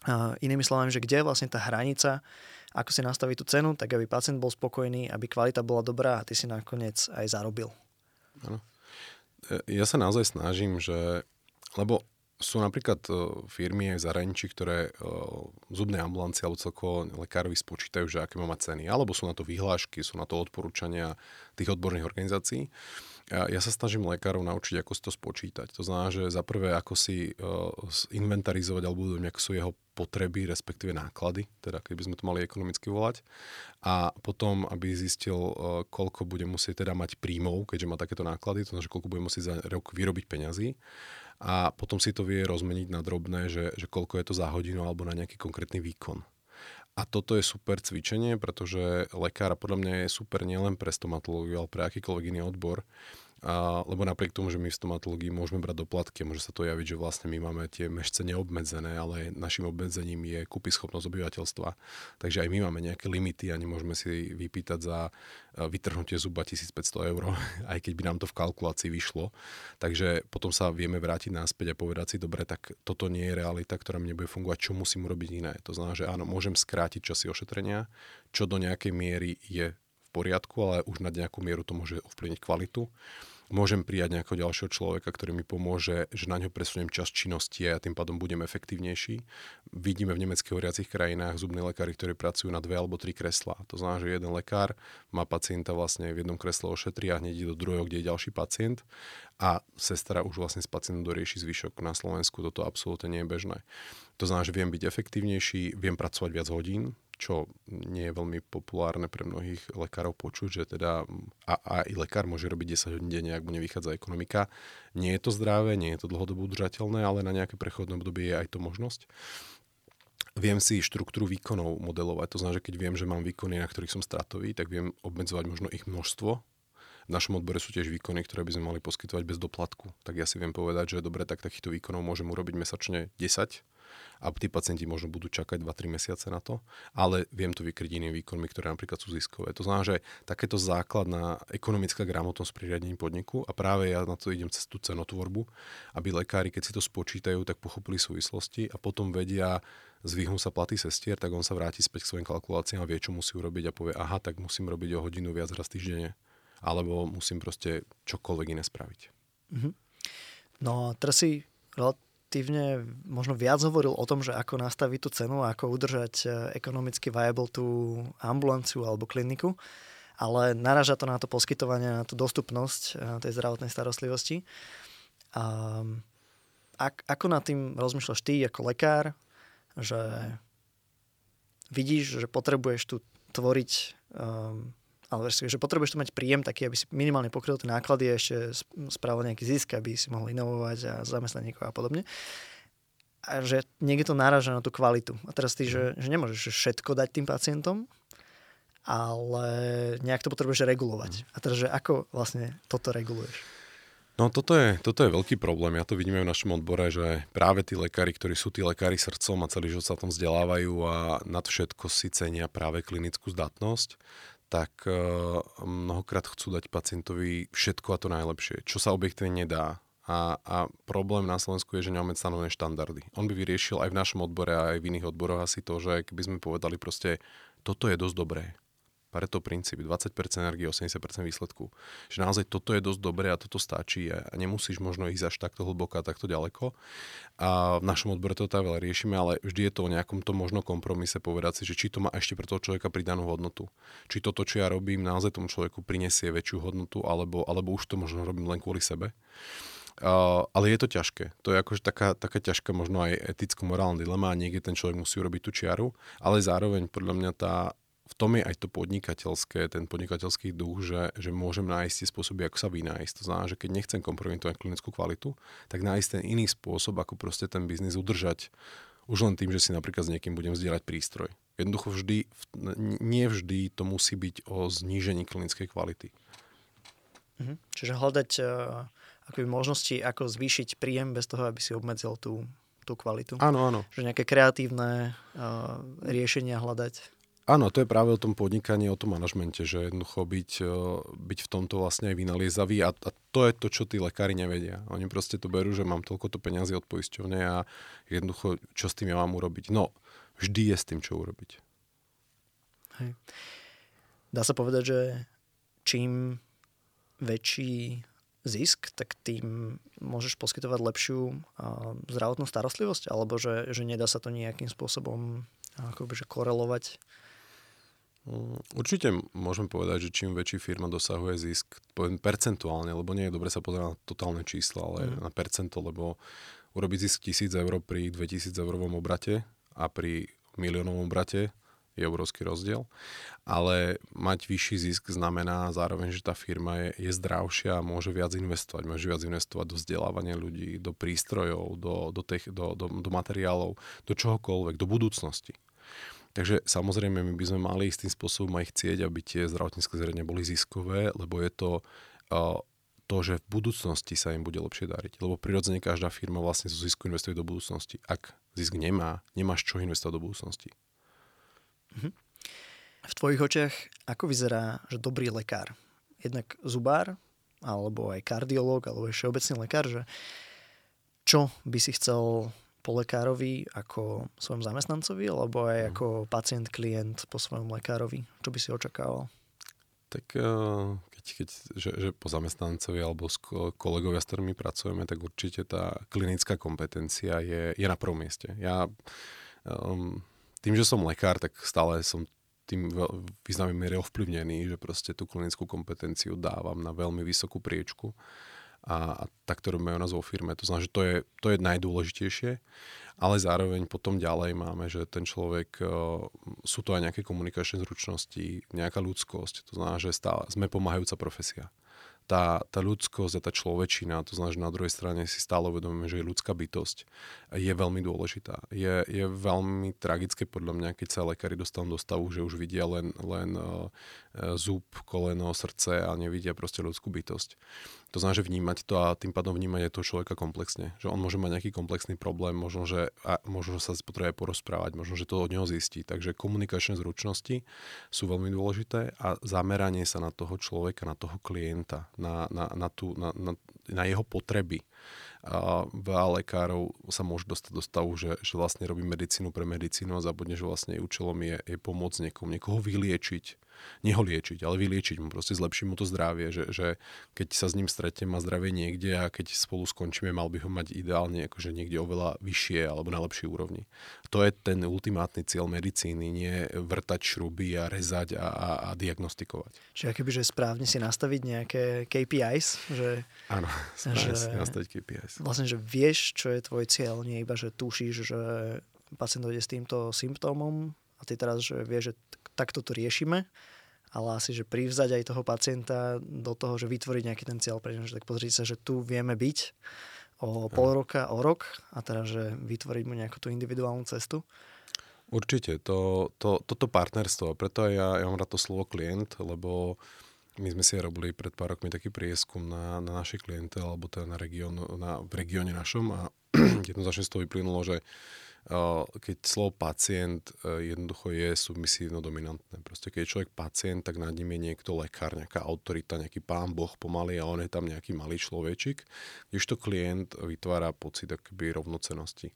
a inými slovami, že kde je vlastne tá hranica, ako si nastaviť tú cenu, tak aby pacient bol spokojný, aby kvalita bola dobrá a ty si nakoniec aj zarobil. Ano. E, ja sa naozaj snažím, že, lebo sú napríklad e, firmy aj v zahraničí, ktoré uh, zubné ambulancie alebo celkovo lekárovi spočítajú, že aké má ceny. Alebo sú na to vyhlášky, sú na to odporúčania tých odborných organizácií. Ja, ja sa snažím lekárov naučiť, ako si to spočítať. To znamená, že za prvé, ako si uh, inventarizovať alebo budú, ako sú jeho potreby, respektíve náklady, teda keby sme to mali ekonomicky volať. A potom, aby zistil, uh, koľko bude musieť teda mať príjmov, keďže má takéto náklady, to znamená, že koľko bude musieť za rok vyrobiť peňazí. A potom si to vie rozmeniť na drobné, že, že koľko je to za hodinu alebo na nejaký konkrétny výkon. A toto je super cvičenie, pretože lekár podľa mňa je super nielen pre stomatológiu, ale pre akýkoľvek iný odbor, a, lebo napriek tomu, že my v stomatológii môžeme brať doplatky, môže sa to javiť, že vlastne my máme tie mešce neobmedzené, ale našim obmedzením je kúpy schopnosť obyvateľstva. Takže aj my máme nejaké limity a nemôžeme si vypýtať za e, vytrhnutie zuba 1500 eur, aj keď by nám to v kalkulácii vyšlo. Takže potom sa vieme vrátiť náspäť a povedať si, dobre, tak toto nie je realita, ktorá mi nebude fungovať, čo musím urobiť iné. To znamená, že áno, môžem skrátiť časy ošetrenia, čo do nejakej miery je v poriadku, ale už na nejakú mieru to môže ovplyvniť kvalitu môžem prijať nejakého ďalšieho človeka, ktorý mi pomôže, že na ňo presuniem čas činnosti a tým pádom budem efektívnejší. Vidíme v nemeckých hovoriacich krajinách zubní lekári, ktorí pracujú na dve alebo tri kreslá. To znamená, že jeden lekár má pacienta vlastne v jednom kresle ošetri a hneď ide do druhého, kde je ďalší pacient a sestra už vlastne s pacientom dorieši zvyšok. Na Slovensku toto absolútne nie je bežné. To znamená, že viem byť efektívnejší, viem pracovať viac hodín, čo nie je veľmi populárne pre mnohých lekárov počuť, že teda a, a i lekár môže robiť 10 hodín denne, ak mu nevychádza ekonomika. Nie je to zdravé, nie je to dlhodobo udržateľné, ale na nejaké prechodné obdobie je aj to možnosť. Viem si štruktúru výkonov modelovať, to znamená, že keď viem, že mám výkony, na ktorých som stratový, tak viem obmedzovať možno ich množstvo V našom odbore sú tiež výkony, ktoré by sme mali poskytovať bez doplatku. Tak ja si viem povedať, že dobre, tak takýchto výkonov môžem urobiť mesačne 10 a tí pacienti možno budú čakať 2-3 mesiace na to, ale viem to vykryť inými výkonmi, ktoré napríklad sú ziskové. To znamená, že takéto základná ekonomická gramotnosť pri riadení podniku a práve ja na to idem cez tú cenotvorbu, aby lekári, keď si to spočítajú, tak pochopili súvislosti a potom vedia zvyhnú sa platy sestier, tak on sa vráti späť k svojim kalkuláciám a vie, čo musí urobiť a povie, aha, tak musím robiť o hodinu viac raz týždenne. Alebo musím proste čokoľvek iné spraviť. Mm-hmm. No teraz si relatívne možno viac hovoril o tom, že ako nastaviť tú cenu a ako udržať e, ekonomicky viable tú ambulanciu alebo kliniku, ale naraža to na to poskytovanie, na tú dostupnosť e, tej zdravotnej starostlivosti. A ak, ako nad tým rozmýšľaš ty ako lekár, že vidíš, že potrebuješ tu tvoriť um, ale že potrebuješ tu mať príjem taký, aby si minimálne pokryl tie náklady a ešte spravil nejaký zisk, aby si mohol inovovať a zamestnať niekoho a podobne. A že niekde to náraža na tú kvalitu. A teraz ty, že, že nemôžeš všetko dať tým pacientom, ale nejak to potrebuješ regulovať. A teraz, že ako vlastne toto reguluješ? No toto je, toto je veľký problém. Ja to vidím aj v našom odbore, že práve tí lekári, ktorí sú tí lekári srdcom a celý život sa tom vzdelávajú a nad všetko si cenia práve klinickú zdatnosť, tak uh, mnohokrát chcú dať pacientovi všetko a to najlepšie, čo sa objektívne nedá. A, a problém na Slovensku je, že nemáme stanovené štandardy. On by vyriešil aj v našom odbore aj v iných odboroch asi to, že keby sme povedali proste, toto je dosť dobré Pareto princíp, 20% energie, 80% výsledku. Že naozaj toto je dosť dobré a toto stačí a nemusíš možno ísť až takto hlboko a takto ďaleko. A v našom odbore to tak veľa riešime, ale vždy je to o nejakom to možno kompromise povedať si, že či to má ešte pre toho človeka pridanú hodnotu. Či toto, čo ja robím, naozaj tomu človeku prinesie väčšiu hodnotu, alebo, alebo už to možno robím len kvôli sebe. Uh, ale je to ťažké. To je akože taká, taká ťažká možno aj eticko-morálna dilema a niekde ten človek musí urobiť tú čiaru, ale zároveň podľa mňa tá v tom je aj to podnikateľské, ten podnikateľský duch, že, že môžem nájsť tie spôsoby, ako sa vynájsť. To znamená, že keď nechcem kompromitovať klinickú kvalitu, tak nájsť ten iný spôsob, ako proste ten biznis udržať už len tým, že si napríklad s niekým budem zdieľať prístroj. Jednoducho vždy, nie vždy to musí byť o znížení klinickej kvality. Mhm. Čiže hľadať uh, akoby možnosti, ako zvýšiť príjem bez toho, aby si obmedzil tú, tú kvalitu. Áno, áno. Že nejaké kreatívne uh, riešenia hľadať. Áno, to je práve o tom podnikaní, o tom manažmente, že jednoducho byť, e, byť v tomto vlastne aj vynaliezavý a, a to je to, čo tí lekári nevedia. Oni proste to berú, že mám toľko to peniazy od poisťovne a jednoducho, čo s tým ja mám urobiť. No, vždy je s tým, čo urobiť. Hej. Dá sa povedať, že čím väčší zisk, tak tým môžeš poskytovať lepšiu uh, zdravotnú starostlivosť, alebo že, že nedá sa to nejakým spôsobom akoby, že korelovať určite môžem povedať, že čím väčší firma dosahuje zisk, poviem percentuálne, lebo nie je dobre sa pozerať na totálne čísla, ale mm. na percento, lebo urobiť zisk 1000 eur pri 2000 eurovom obrate a pri miliónovom obrate je obrovský rozdiel. Ale mať vyšší zisk znamená zároveň, že tá firma je, je zdravšia a môže viac investovať. Môže viac investovať do vzdelávania ľudí, do prístrojov, do, do, tech, do, do, do materiálov, do čohokoľvek, do budúcnosti. Takže samozrejme my by sme mali istým spôsobom aj chcieť, aby tie zdravotnícke zariadenia boli ziskové, lebo je to to, že v budúcnosti sa im bude lepšie dariť. Lebo prirodzene každá firma vlastne zo zisku investuje do budúcnosti. Ak zisk nemá, nemáš čo investovať do budúcnosti. Mhm. V tvojich očiach ako vyzerá, že dobrý lekár? Jednak zubár, alebo aj kardiológ, alebo aj všeobecný lekár, že čo by si chcel po lekárovi ako svojom zamestnancovi, alebo aj mhm. ako pacient, klient po svojom lekárovi? Čo by si očakával? Tak eh, keď, keď že, že po zamestnancovi alebo s kolegovia, s ktorými pracujeme, tak určite tá klinická kompetencia je, je na prvom mieste. Ja um, tým, že som lekár, tak stále som tým významným miere ovplyvnený, že proste tú klinickú kompetenciu dávam na veľmi vysokú priečku a, a tak to robíme u nás vo firme. To znamená, že to je, to je najdôležitejšie, ale zároveň potom ďalej máme, že ten človek, uh, sú to aj nejaké komunikačné zručnosti, nejaká ľudskosť, to znamená, že stále sme pomáhajúca profesia. Tá, tá ľudskosť a tá človečina, to znamená, že na druhej strane si stále uvedomíme, že je ľudská bytosť, je veľmi dôležitá. Je, je veľmi tragické podľa mňa, keď sa lekári dostanú do stavu, že už vidia len, len uh, zub, koleno, srdce a nevidia proste ľudskú bytosť. To znamená, že vnímať to a tým pádom vnímať toho človeka komplexne. Že on môže mať nejaký komplexný problém, možno, že, a možno, sa potrebuje porozprávať, možno, že to od neho zistí. Takže komunikačné zručnosti sú veľmi dôležité a zameranie sa na toho človeka, na toho klienta, na, na, na, tú, na, na, na jeho potreby. A veľa lekárov sa môže dostať do stavu, že, že vlastne robí medicínu pre medicínu a zabudne, že vlastne účelom je, je pomôcť niekomu, niekoho vyliečiť neho liečiť, ale vyliečiť mu, proste zlepšiť mu to zdravie, že, že keď sa s ním stretnem, má zdravie niekde a keď spolu skončíme, mal by ho mať ideálne akože niekde oveľa vyššie alebo na lepšej úrovni. To je ten ultimátny cieľ medicíny, nie vrtať šruby a rezať a, a, a diagnostikovať. Čiže akoby, že správne si nastaviť nejaké KPIs, že... Áno, správne že, si nastaviť KPIs. Vlastne, že vieš, čo je tvoj cieľ, nie iba, že tušíš, že pacient dojde s týmto symptómom a ty teraz, že vieš, že takto to riešime, ale asi, že privzať aj toho pacienta do toho, že vytvoriť nejaký ten cieľ pre neho, že tak pozrieť sa, že tu vieme byť o pol roka, o rok a teraz, že vytvoriť mu nejakú tú individuálnu cestu. Určite, to, to, toto partnerstvo, preto aj ja, ja mám rád to slovo klient, lebo my sme si robili pred pár rokmi taký prieskum na, na naše kliente, alebo teda na region, na, v regióne našom a jednoznačne z toho vyplynulo, že keď slovo pacient jednoducho je submisívno dominantné. Proste keď je človek pacient, tak nad ním je niekto lekár, nejaká autorita, nejaký pán Boh pomaly a on je tam nejaký malý človečik, kdežto klient vytvára pocit akoby rovnocenosti.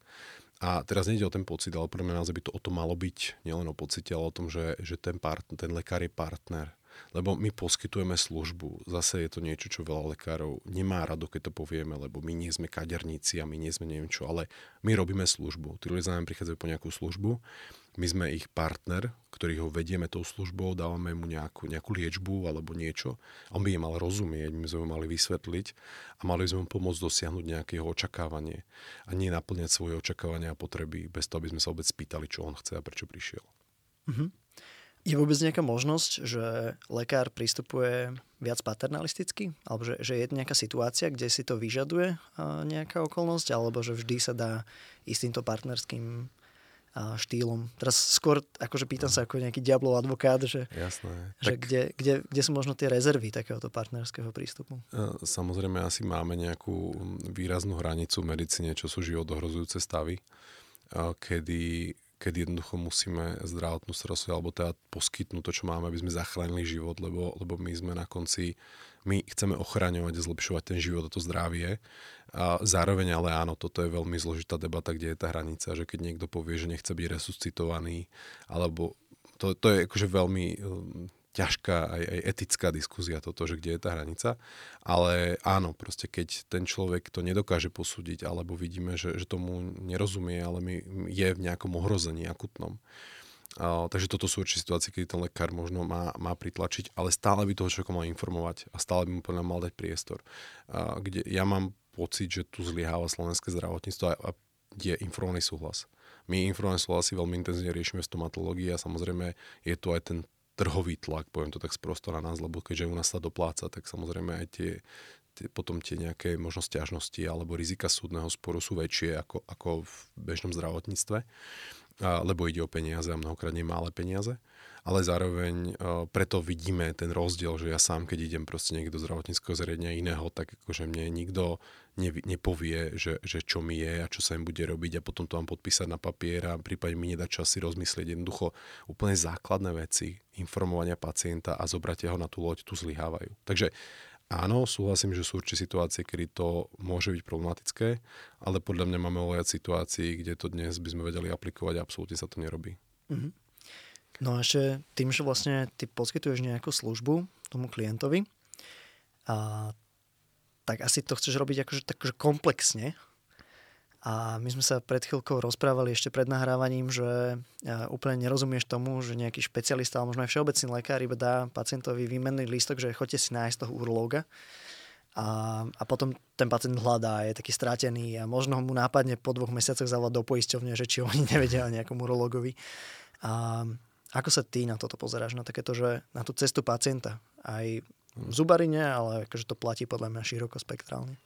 A teraz nejde o ten pocit, ale pre mňa by to o to malo byť, nielen o pocite, ale o tom, že, že ten, part, ten lekár je partner lebo my poskytujeme službu. Zase je to niečo, čo veľa lekárov nemá rado, keď to povieme, lebo my nie sme kaderníci a my nie sme neviem čo, ale my robíme službu. Tí ľudia za nami prichádzajú po nejakú službu, my sme ich partner, ktorý ho vedieme tou službou, dávame mu nejakú, nejakú liečbu alebo niečo. On by im mal rozumieť, my sme ho mali vysvetliť a mali sme mu pomôcť dosiahnuť nejaké jeho očakávanie a nie naplňať svoje očakávania a potreby bez toho, aby sme sa vôbec spýtali, čo on chce a prečo prišiel. Mm-hmm. Je vôbec nejaká možnosť, že lekár pristupuje viac paternalisticky? Alebo že, že je nejaká situácia, kde si to vyžaduje nejaká okolnosť? Alebo že vždy sa dá ísť týmto partnerským štýlom. Teraz skôr akože pýtam sa ako nejaký diablov advokát, že, Jasné. že tak... kde, kde, kde sú možno tie rezervy takéhoto partnerského prístupu? Samozrejme asi máme nejakú výraznú hranicu v medicíne, čo sú životohrozujúce stavy, kedy kedy jednoducho musíme zdravotnú starostlivosť alebo teda poskytnúť to, čo máme, aby sme zachránili život, lebo, lebo my sme na konci, my chceme ochraňovať a zlepšovať ten život a to zdravie. A zároveň ale áno, toto je veľmi zložitá debata, kde je tá hranica, že keď niekto povie, že nechce byť resuscitovaný, alebo to, to je akože veľmi ťažká aj, aj etická diskuzia toto, že kde je tá hranica. Ale áno, proste keď ten človek to nedokáže posúdiť, alebo vidíme, že, že tomu nerozumie, ale my, je v nejakom ohrození akutnom. Uh, takže toto sú určite situácie, kedy ten lekár možno má, má pritlačiť, ale stále by toho človeka mal informovať a stále by mu podľa mal dať priestor. Uh, kde ja mám pocit, že tu zlyháva slovenské zdravotníctvo a, a je informovaný súhlas. My informované súhlasy veľmi intenzívne riešime v stomatológii a samozrejme je tu aj ten trhový tlak, poviem to tak sprosto na nás, lebo keďže u nás sa dopláca, tak samozrejme aj tie, tie potom tie nejaké možno stiažnosti alebo rizika súdneho sporu sú väčšie ako, ako v bežnom zdravotníctve, a, lebo ide o peniaze a mnohokrát nemále peniaze ale zároveň uh, preto vidíme ten rozdiel, že ja sám, keď idem proste niekde do zdravotníckého zariadenia iného, tak akože mne nikto ne, nepovie, že, že čo mi je a čo sa im bude robiť a potom to mám podpísať na papier a prípadne mi nedať čas si rozmyslieť jednoducho úplne základné veci informovania pacienta a zobrať ho na tú loď tu zlyhávajú. Takže Áno, súhlasím, že sú určite situácie, kedy to môže byť problematické, ale podľa mňa máme oveľa situácií, kde to dnes by sme vedeli aplikovať a absolútne sa to nerobí. Mm-hmm. No a ešte tým, že vlastne ty poskytuješ nejakú službu tomu klientovi, a, tak asi to chceš robiť akože, takže komplexne. A my sme sa pred chvíľkou rozprávali ešte pred nahrávaním, že úplne nerozumieš tomu, že nejaký špecialista, alebo možno aj všeobecný lekár iba dá pacientovi výmenný lístok, že choďte si nájsť toho urológa. A, a potom ten pacient hľadá, je taký stratený a možno mu nápadne po dvoch mesiacoch zavolať do poisťovne, že či oni nevedia o nejakom urológovi. A, ako sa ty na toto pozeráš, na takéto, že na tú cestu pacienta? Aj v zubarine, ale akože to platí podľa mňa široko spektrálne.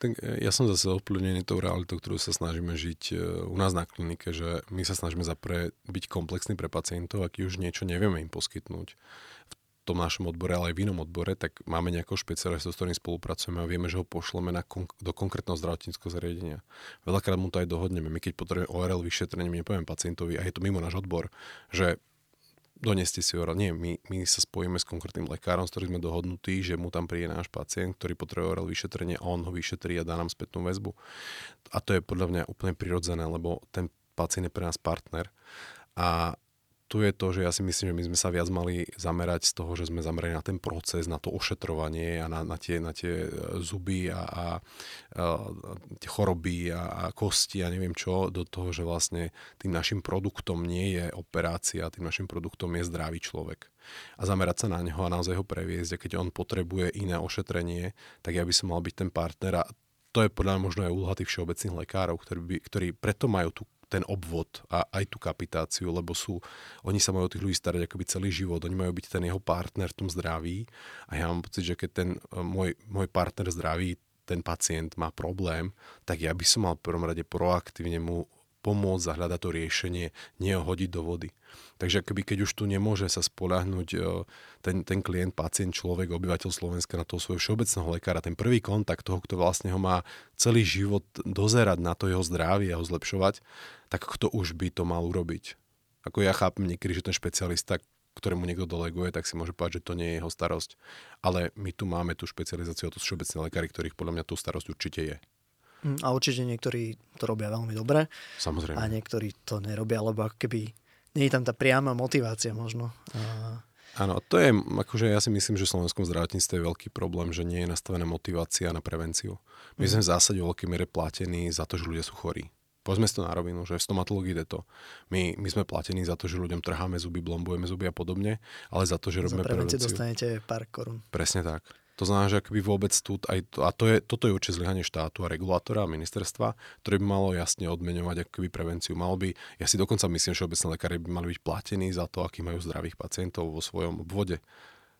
Tak e, ja som zase ovplyvnený tou realitou, ktorú sa snažíme žiť e, u nás na klinike, že my sa snažíme zapre byť komplexní pre pacientov, ak už niečo nevieme im poskytnúť v tom našom odbore, ale aj v inom odbore, tak máme nejakého špecialistu, s ktorým spolupracujeme a vieme, že ho pošleme na kon- do konkrétneho zdravotníckého zariadenia. Veľakrát mu to aj dohodneme. My keď potrebujeme ORL vyšetrenie, my nepovieme pacientovi, a je to mimo náš odbor, že doneste si oral. Nie, my, my sa spojíme s konkrétnym lekárom, s ktorým sme dohodnutí, že mu tam príde náš pacient, ktorý potrebuje oral vyšetrenie a on ho vyšetrí a dá nám spätnú väzbu. A to je podľa mňa úplne prirodzené, lebo ten pacient je pre nás partner. A tu je to, že ja si myslím, že my sme sa viac mali zamerať z toho, že sme zamerali na ten proces, na to ošetrovanie a na, na, tie, na tie e, zuby a, a, a tie choroby a, a kosti a neviem čo, do toho, že vlastne tým našim produktom nie je operácia, tým našim produktom je zdravý človek. A zamerať sa na neho a naozaj ho previesť. A keď on potrebuje iné ošetrenie, tak ja by som mal byť ten partner a to je podľa mňa možno aj úloha tých všeobecných lekárov, ktorí, by, ktorí preto majú tú ten obvod a aj tú kapitáciu, lebo sú, oni sa majú o tých ľudí starať akoby celý život, oni majú byť ten jeho partner v tom zdraví a ja mám pocit, že keď ten e, môj, môj partner zdraví, ten pacient má problém, tak ja by som mal v prvom rade proaktívne mu pomôcť a hľadať to riešenie, nie do vody. Takže akoby keď už tu nemôže sa spolahnuť e, ten, ten klient, pacient, človek, obyvateľ Slovenska na toho svojho všeobecného lekára, ten prvý kontakt toho, kto vlastne ho má celý život dozerať na to jeho zdravie a ho zlepšovať, tak kto už by to mal urobiť? Ako ja chápem niekedy, že ten špecialista, ktorému niekto deleguje, tak si môže povedať, že to nie je jeho starosť. Ale my tu máme tú špecializáciu, to sú všeobecní lekári, ktorých podľa mňa tú starosť určite je. Mm, a určite niektorí to robia veľmi dobre. Samozrejme. A niektorí to nerobia, lebo ako keby nie je tam tá priama motivácia možno. A... Áno, to je, akože ja si myslím, že v slovenskom zdravotníctve je veľký problém, že nie je nastavená motivácia na prevenciu. My mm. sme v zásade v veľkej miere platení za to, že ľudia sú chorí. Povedzme si to na rovinu, že v stomatológii ide to. My, my sme platení za to, že ľuďom trháme zuby, blombujeme zuby a podobne, ale za to, že robíme za prevenciu. dostanete pár korún. Presne tak. To znamená, že akoby vôbec tu, aj to, a to je, toto je určite zlyhanie štátu a regulátora a ministerstva, ktoré by malo jasne odmeňovať akoby prevenciu. Mal by, ja si dokonca myslím, že obecné lekári by mali byť platení za to, aký majú zdravých pacientov vo svojom obvode.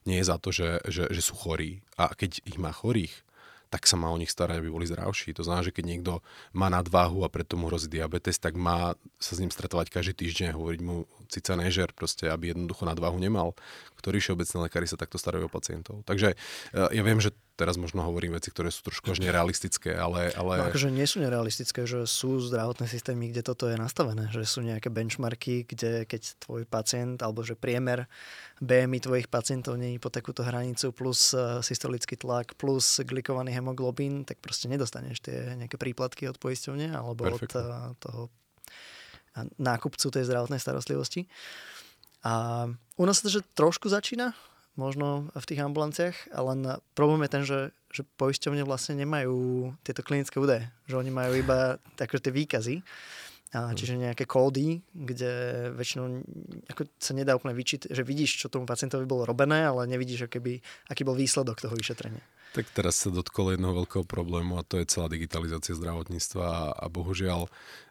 Nie za to, že, že, že sú chorí. A keď ich má chorých, tak sa má o nich starať, aby boli zdravší. To znamená, že keď niekto má nadváhu a preto mu hrozí diabetes, tak má sa s ním stretovať každý týždeň a hovoriť mu cica nežer, proste, aby jednoducho nadváhu nemal, ktorí všeobecní lekári sa takto starajú o pacientov. Takže eh, ja viem, že teraz možno hovorím veci, ktoré sú trošku až nerealistické, ale... ale... No akože nie sú nerealistické, že sú zdravotné systémy, kde toto je nastavené, že sú nejaké benchmarky, kde keď tvoj pacient, alebo že priemer BMI tvojich pacientov je po takúto hranicu, plus eh, systolický tlak, plus glikovaný hemoglobín, tak proste nedostaneš tie nejaké príplatky od poisťovne alebo Perfect. od eh, toho nákupcu tej zdravotnej starostlivosti. A u nás to že trošku začína, možno v tých ambulanciách, ale problém je ten, že, že poisťovne vlastne nemajú tieto klinické údaje, že oni majú iba také tie výkazy, a, čiže nejaké kódy, kde väčšinou ako sa nedá úplne vyčítať, že vidíš, čo tomu pacientovi bolo robené, ale nevidíš, aký, aký bol výsledok toho vyšetrenia. Tak teraz sa dotkol jedného veľkého problému a to je celá digitalizácia zdravotníctva a, a bohužiaľ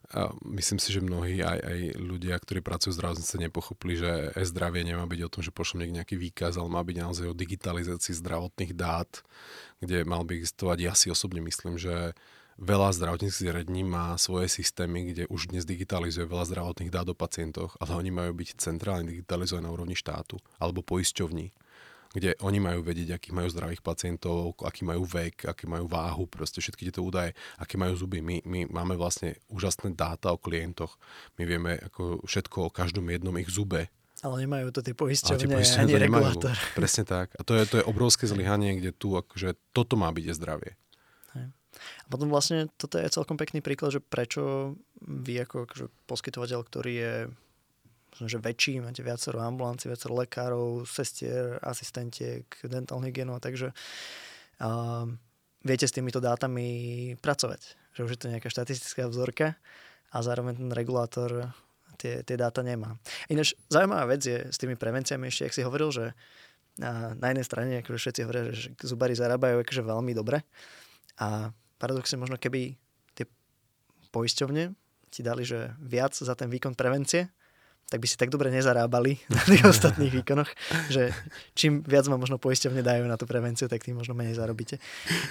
a myslím si, že mnohí aj, aj ľudia, ktorí pracujú v zdravotníctve, nepochopili, že e-zdravie nemá byť o tom, že pošlem niekde nejaký výkaz, ale má byť naozaj o digitalizácii zdravotných dát, kde mal by existovať. Ja si osobne myslím, že veľa zdravotníckých zariadení má svoje systémy, kde už dnes digitalizuje veľa zdravotných dát o pacientoch, ale oni majú byť centrálne digitalizované na úrovni štátu alebo poisťovní kde oni majú vedieť, akých majú zdravých pacientov, aký majú vek, aký majú váhu, proste všetky tieto údaje, aké majú zuby. My, my máme vlastne úžasné dáta o klientoch. My vieme ako všetko o každom jednom ich zube, ale nemajú to tie poisťovne, tie ani regulátor. Presne tak. A to je, to je obrovské zlyhanie, kde tu akože toto má byť zdravie. A potom vlastne toto je celkom pekný príklad, že prečo vy ako akože poskytovateľ, ktorý je že väčší, máte viacero ambulancií, viacero lekárov, sestier, asistentiek, dentálnu hygienu a takže a viete s týmito dátami pracovať. Že už je to nejaká štatistická vzorka a zároveň ten regulátor tie, tie dáta nemá. Ináč zaujímavá vec je s tými prevenciami ešte, ak si hovoril, že na, na jednej strane akože všetci hovoria, že zubári zarábajú akože veľmi dobre a paradoxne možno keby tie poisťovne ti dali, že viac za ten výkon prevencie, tak by si tak dobre nezarábali na tých ostatných výkonoch, že čím viac ma možno poisťovne dajú na tú prevenciu, tak tým možno menej zarobíte.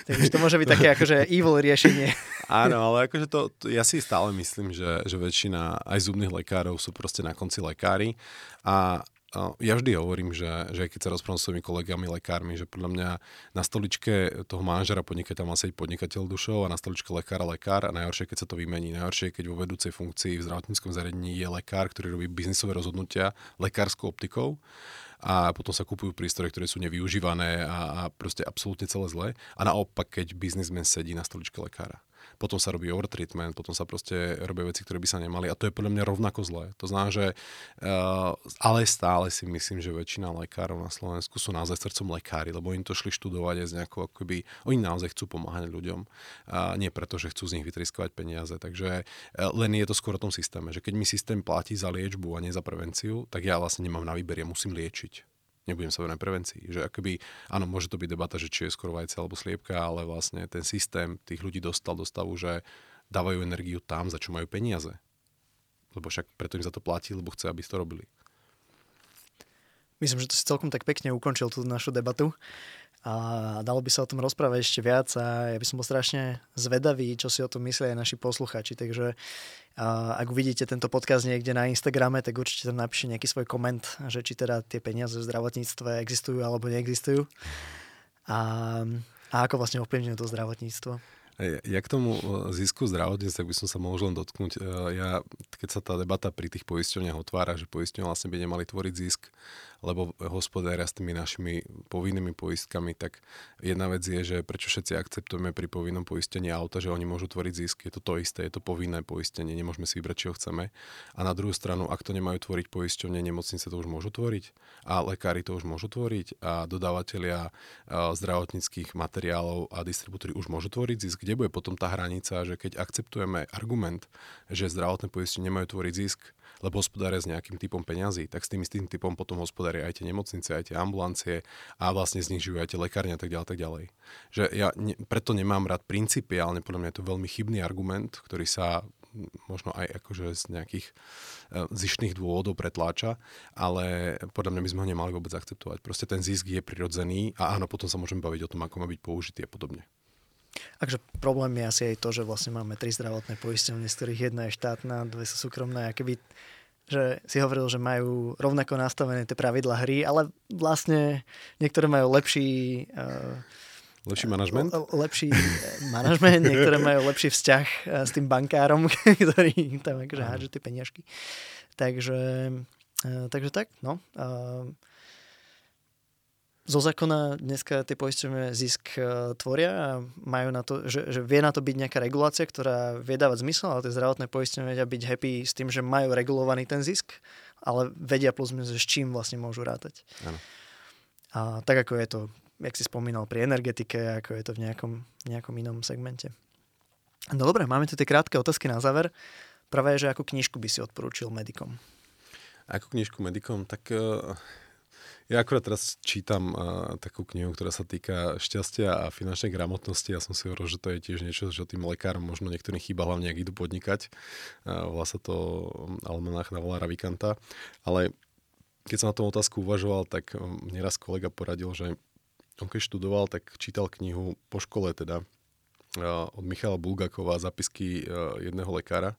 Takže to môže byť také akože evil riešenie. Áno, ale akože to, to ja si stále myslím, že, že väčšina aj zubných lekárov sú proste na konci lekári a ja vždy hovorím, že, že keď sa rozprávam s svojimi kolegami, lekármi, že podľa mňa na stoličke toho manažera podnikateľa má sedieť podnikateľ dušou a na stoličke lekára lekár a najhoršie, keď sa to vymení. Najhoršie, keď vo vedúcej funkcii v zdravotníckom zariadení je lekár, ktorý robí biznisové rozhodnutia lekárskou optikou a potom sa kupujú prístroje, ktoré sú nevyužívané a, a proste absolútne celé zlé. A naopak, keď biznismen sedí na stoličke lekára potom sa robí overtreatment, potom sa proste robia veci, ktoré by sa nemali a to je podľa mňa rovnako zlé. To znamená, že uh, ale stále si myslím, že väčšina lekárov na Slovensku sú naozaj srdcom lekári, lebo im to šli študovať aj z nejakou, akoby, oni naozaj chcú pomáhať ľuďom, a nie preto, že chcú z nich vytriskovať peniaze. Takže uh, len je to skôr o tom systéme, že keď mi systém platí za liečbu a nie za prevenciu, tak ja vlastne nemám na výber, ja musím liečiť nebudem sa venovať prevencii. Že akoby, áno, môže to byť debata, že či je skoro vajce alebo sliepka, ale vlastne ten systém tých ľudí dostal do stavu, že dávajú energiu tam, za čo majú peniaze. Lebo však preto im za to platí, lebo chce, aby to robili. Myslím, že to si celkom tak pekne ukončil tú našu debatu a dalo by sa o tom rozprávať ešte viac a ja by som bol strašne zvedavý, čo si o tom myslia aj naši posluchači, takže a ak uvidíte tento podcast niekde na Instagrame, tak určite tam napíšte nejaký svoj koment, že či teda tie peniaze v zdravotníctve existujú alebo neexistujú a, a ako vlastne ovplyvňujú to zdravotníctvo. Ja k tomu e, zisku zdravotníctva by som sa mohol len dotknúť. E, ja, keď sa tá debata pri tých poisťovniach otvára, že poisťovne vlastne by nemali tvoriť zisk, lebo hospodária s tými našimi povinnými poistkami, tak jedna vec je, že prečo všetci akceptujeme pri povinnom poistení auta, že oni môžu tvoriť zisk. Je to to isté, je to povinné poistenie, nemôžeme si vybrať, čo chceme. A na druhú stranu, ak to nemajú tvoriť poisťovne, nemocnice to už môžu tvoriť a lekári to už môžu tvoriť a dodávateľia zdravotníckých materiálov a distribútory už môžu tvoriť zisk. Kde bude potom tá hranica, že keď akceptujeme argument, že zdravotné poistenie nemajú tvoriť zisk, lebo hospodária s nejakým typom peňazí, tak s tým istým typom potom hospodária aj tie nemocnice, aj tie ambulancie a vlastne znižujú aj tie lekárne a tak ďalej, tak ďalej. Že ja ne, preto nemám rád principiálne, podľa mňa je to veľmi chybný argument, ktorý sa možno aj akože z nejakých uh, zišných dôvodov pretláča, ale podľa mňa by sme ho nemali vôbec akceptovať. Proste ten zisk je prirodzený a áno, potom sa môžeme baviť o tom, ako má byť použitý a podobne. Takže problém je asi aj to, že vlastne máme tri zdravotné poistenie, z ktorých jedna je štátna, dve sú súkromné a keby že si hovoril, že majú rovnako nastavené tie pravidla hry, ale vlastne niektoré majú lepší uh, Lepší manažment? Lepší manažment, niektoré majú lepší vzťah s tým bankárom, ktorý tam akože hádže tie peniažky. Takže, takže tak, no zo zákona dneska tie poisťovne zisk e, tvoria a majú na to, že, že vie na to byť nejaká regulácia, ktorá vie dávať zmysel, ale tie zdravotné poisťovne vedia byť happy s tým, že majú regulovaný ten zisk, ale vedia plus minus, s čím vlastne môžu rátať. Ano. A tak ako je to, jak si spomínal, pri energetike, ako je to v nejakom, nejakom inom segmente. No dobre, máme tu tie krátke otázky na záver. Prvé je, že akú knižku by si odporúčil medikom? Ako knižku medikom? Tak uh ja akurát teraz čítam uh, takú knihu, ktorá sa týka šťastia a finančnej gramotnosti. Ja som si hovoril, že to je tiež niečo, že tým lekárom možno niektorým chýba, hlavne ak idú podnikať. Uh, volá sa to Almanach na Volára Vikanta. Ale keď som na tom otázku uvažoval, tak mne raz kolega poradil, že on keď študoval, tak čítal knihu po škole teda uh, od Michala Bulgakova Zapisky uh, jedného lekára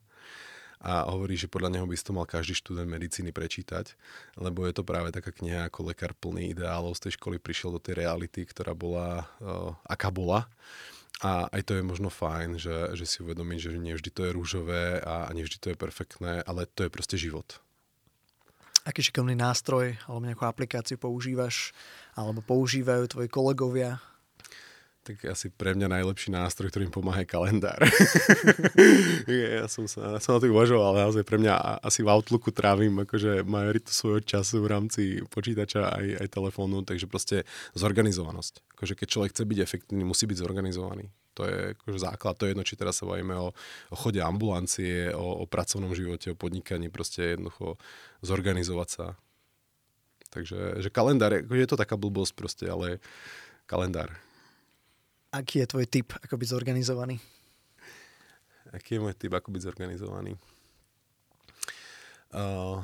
a hovorí, že podľa neho by to mal každý študent medicíny prečítať, lebo je to práve taká kniha ako lekár plný ideálov z tej školy prišiel do tej reality, ktorá bola, uh, aká bola. A aj to je možno fajn, že, že si uvedomiť, že nie vždy to je rúžové a nie vždy to je perfektné, ale to je proste život. Aký šikovný nástroj alebo nejakú aplikáciu používaš alebo používajú tvoji kolegovia tak asi pre mňa najlepší nástroj, ktorým pomáha je kalendár. ja som sa som na to uvažoval, ale naozaj pre mňa asi v Outlooku trávim akože majoritu svojho času v rámci počítača aj, aj telefónu, takže proste zorganizovanosť. Akože keď človek chce byť efektívny, musí byť zorganizovaný. To je akože základ. To je jedno, či teraz sa bavíme o, o chode ambulancie, o, o pracovnom živote, o podnikaní, proste jednoducho zorganizovať sa. Takže že kalendár, je to taká blbosť proste, ale kalendár. Aký je tvoj typ, ako byť zorganizovaný? Aký je môj typ, ako byť zorganizovaný? Uh,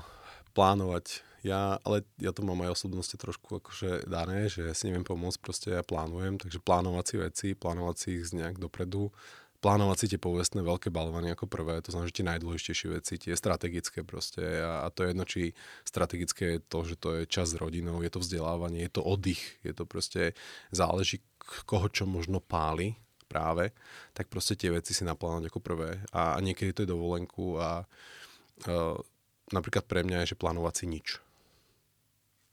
plánovať. Ja, ale ja to mám aj osobnosti trošku akože dané, že ja si neviem pomôcť, proste ja plánujem, takže plánovať si veci, plánovať si ich nejak dopredu, plánovať si tie povestné veľké balvany ako prvé, to znamená, že tie najdôležitejšie veci, tie strategické proste a, a to je jedno, či strategické je to, že to je čas s rodinou, je to vzdelávanie, je to oddych, je to proste, záleží koho čo možno páli práve, tak proste tie veci si naplánovať ako prvé a, a niekedy to je dovolenku a uh, napríklad pre mňa je, že plánovať si nič.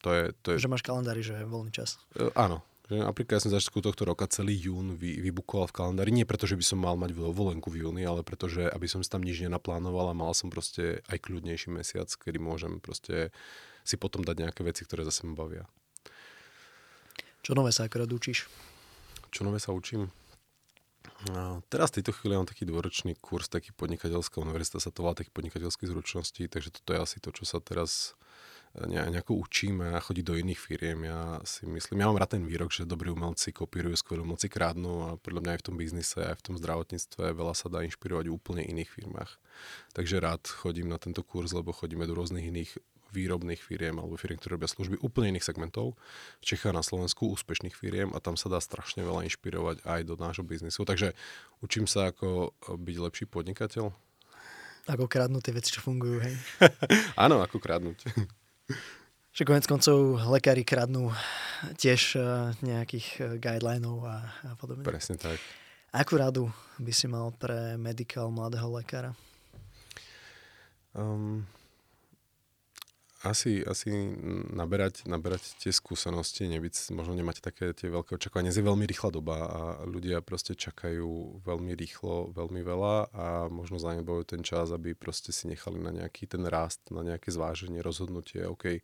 To je, to je... Že máš kalendári, že je voľný čas. Uh, áno, že napríklad ja som začiatku tohto roka celý jún vy, vybukoval v kalendári. Nie preto, že by som mal mať volenku v júni, ale preto, že aby som si tam nič nenaplánoval a mal som proste aj kľudnejší mesiac, kedy môžem proste si potom dať nejaké veci, ktoré zase ma bavia. Čo nové sa akorát učíš? Čo nové sa učím? No, teraz v tejto chvíli mám taký dvoročný kurz, taký podnikateľská univerzita sa to volá taký podnikateľských zručností, takže toto je asi to, čo sa teraz nejako učíme a chodiť do iných firiem. Ja si myslím, ja mám rád ten výrok, že dobrí umelci kopírujú, skvelí umelci krádnu a podľa mňa aj v tom biznise, aj v tom zdravotníctve veľa sa dá inšpirovať v úplne iných firmách. Takže rád chodím na tento kurz, lebo chodíme do rôznych iných výrobných firiem alebo firiem, ktoré robia služby úplne iných segmentov v Čechách na Slovensku, úspešných firiem a tam sa dá strašne veľa inšpirovať aj do nášho biznisu. Takže učím sa ako byť lepší podnikateľ. Ako kradnúť tie veci, čo fungujú, hej? Áno, ako kradnúť. Že konec koncov lekári kradnú tiež eh, nejakých eh, guidelinov a, a podobne. Presne tak. Akú radu by si mal pre medical mladého lekára? Um, asi, asi naberať, naberať tie skúsenosti, nebyť, možno nemať také tie veľké očakávania. Je veľmi rýchla doba a ľudia proste čakajú veľmi rýchlo, veľmi veľa a možno zanedbajú ten čas, aby proste si nechali na nejaký ten rast, na nejaké zváženie, rozhodnutie, OK,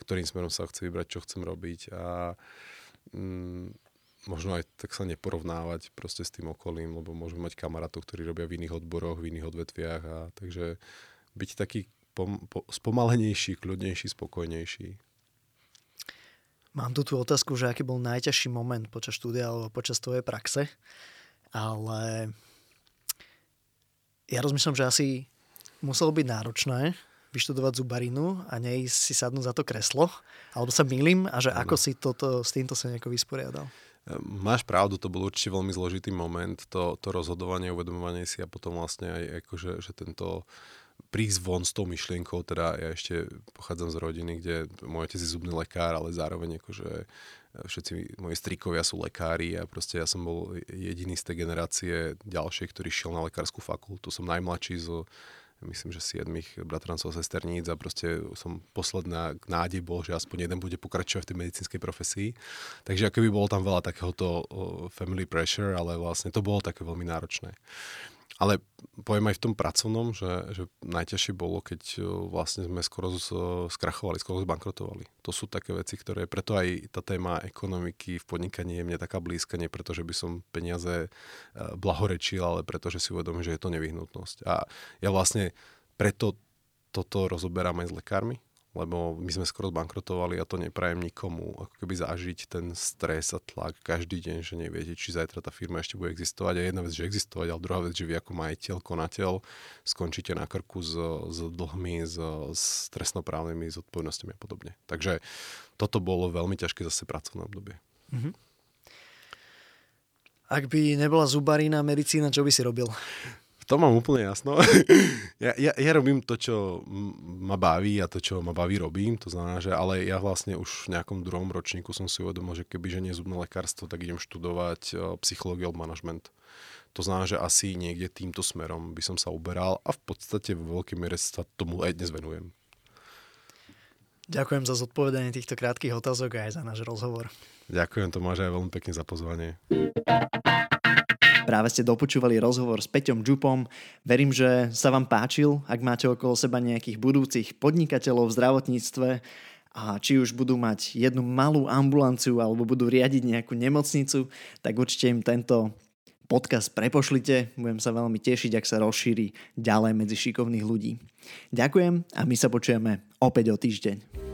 ktorým smerom sa chce vybrať, čo chcem robiť a mm, možno aj tak sa neporovnávať proste s tým okolím, lebo môžeme mať kamarátov, ktorí robia v iných odboroch, v iných odvetviach a takže byť taký pom, po, spomalenejší, kľudnejší, spokojnejší. Mám tu tú otázku, že aký bol najťažší moment počas štúdia alebo počas tvojej praxe, ale ja rozmýšľam, že asi muselo byť náročné vyštudovať zubarinu a nej si sadnúť za to kreslo, alebo sa milím a že ano. ako si toto, s týmto sa nejako vysporiadal? Máš pravdu, to bol určite veľmi zložitý moment, to, to rozhodovanie, uvedomovanie si a potom vlastne aj akože, že tento prísť von s tou myšlienkou, teda ja ešte pochádzam z rodiny, kde môj otec je zubný lekár, ale zároveň akože e, všetci moji strikovia sú lekári a proste ja som bol jediný z tej generácie ďalšej, ktorý šiel na lekárskú fakultu. Som najmladší zo myslím, že siedmých bratrancov a sesterníc a proste som posledná nádej bol, že aspoň jeden bude pokračovať v tej medicínskej profesii. Takže akoby bolo tam veľa takéhoto family pressure, ale vlastne to bolo také veľmi náročné. Ale poviem aj v tom pracovnom, že, že najťažšie bolo, keď e, vlastne sme skoro z, skrachovali, skoro zbankrotovali. To sú také veci, ktoré, preto aj tá téma ekonomiky v podnikaní je mne taká blízka, nie preto, že by som peniaze e, blahorečil, ale preto, že si uvedomím, že je to nevyhnutnosť. A ja vlastne preto toto rozoberám aj s lekármi, lebo my sme skoro zbankrotovali a to neprajem nikomu, ako keby zažiť ten stres a tlak každý deň, že neviete, či zajtra tá firma ešte bude existovať. A jedna vec, že existovať, ale druhá vec, že vy ako majiteľ, konateľ skončíte na krku s, s dlhmi, s, s trestnoprávnymi zodpovednosťami a podobne. Takže toto bolo veľmi ťažké zase pracovné obdobie. Mm-hmm. Ak by nebola zubarina, medicína, čo by si robil? To mám úplne jasno. ja, ja, ja robím to, čo ma baví a to, čo ma baví, robím. To znamená, že ale ja vlastne už v nejakom druhom ročníku som si uvedomil, že keby že nie zubné lekárstvo, tak idem študovať psychológiu alebo management. To znamená, že asi niekde týmto smerom by som sa uberal a v podstate vo veľkej miere sa tomu aj dnes venujem. Ďakujem za zodpovedanie týchto krátkých otázok a aj za náš rozhovor. Ďakujem Tomáš aj veľmi pekne za pozvanie. Práve ste dopočúvali rozhovor s Peťom Džupom. Verím, že sa vám páčil, ak máte okolo seba nejakých budúcich podnikateľov v zdravotníctve a či už budú mať jednu malú ambulanciu alebo budú riadiť nejakú nemocnicu, tak určite im tento podcast prepošlite. Budem sa veľmi tešiť, ak sa rozšíri ďalej medzi šikovných ľudí. Ďakujem a my sa počujeme opäť o týždeň.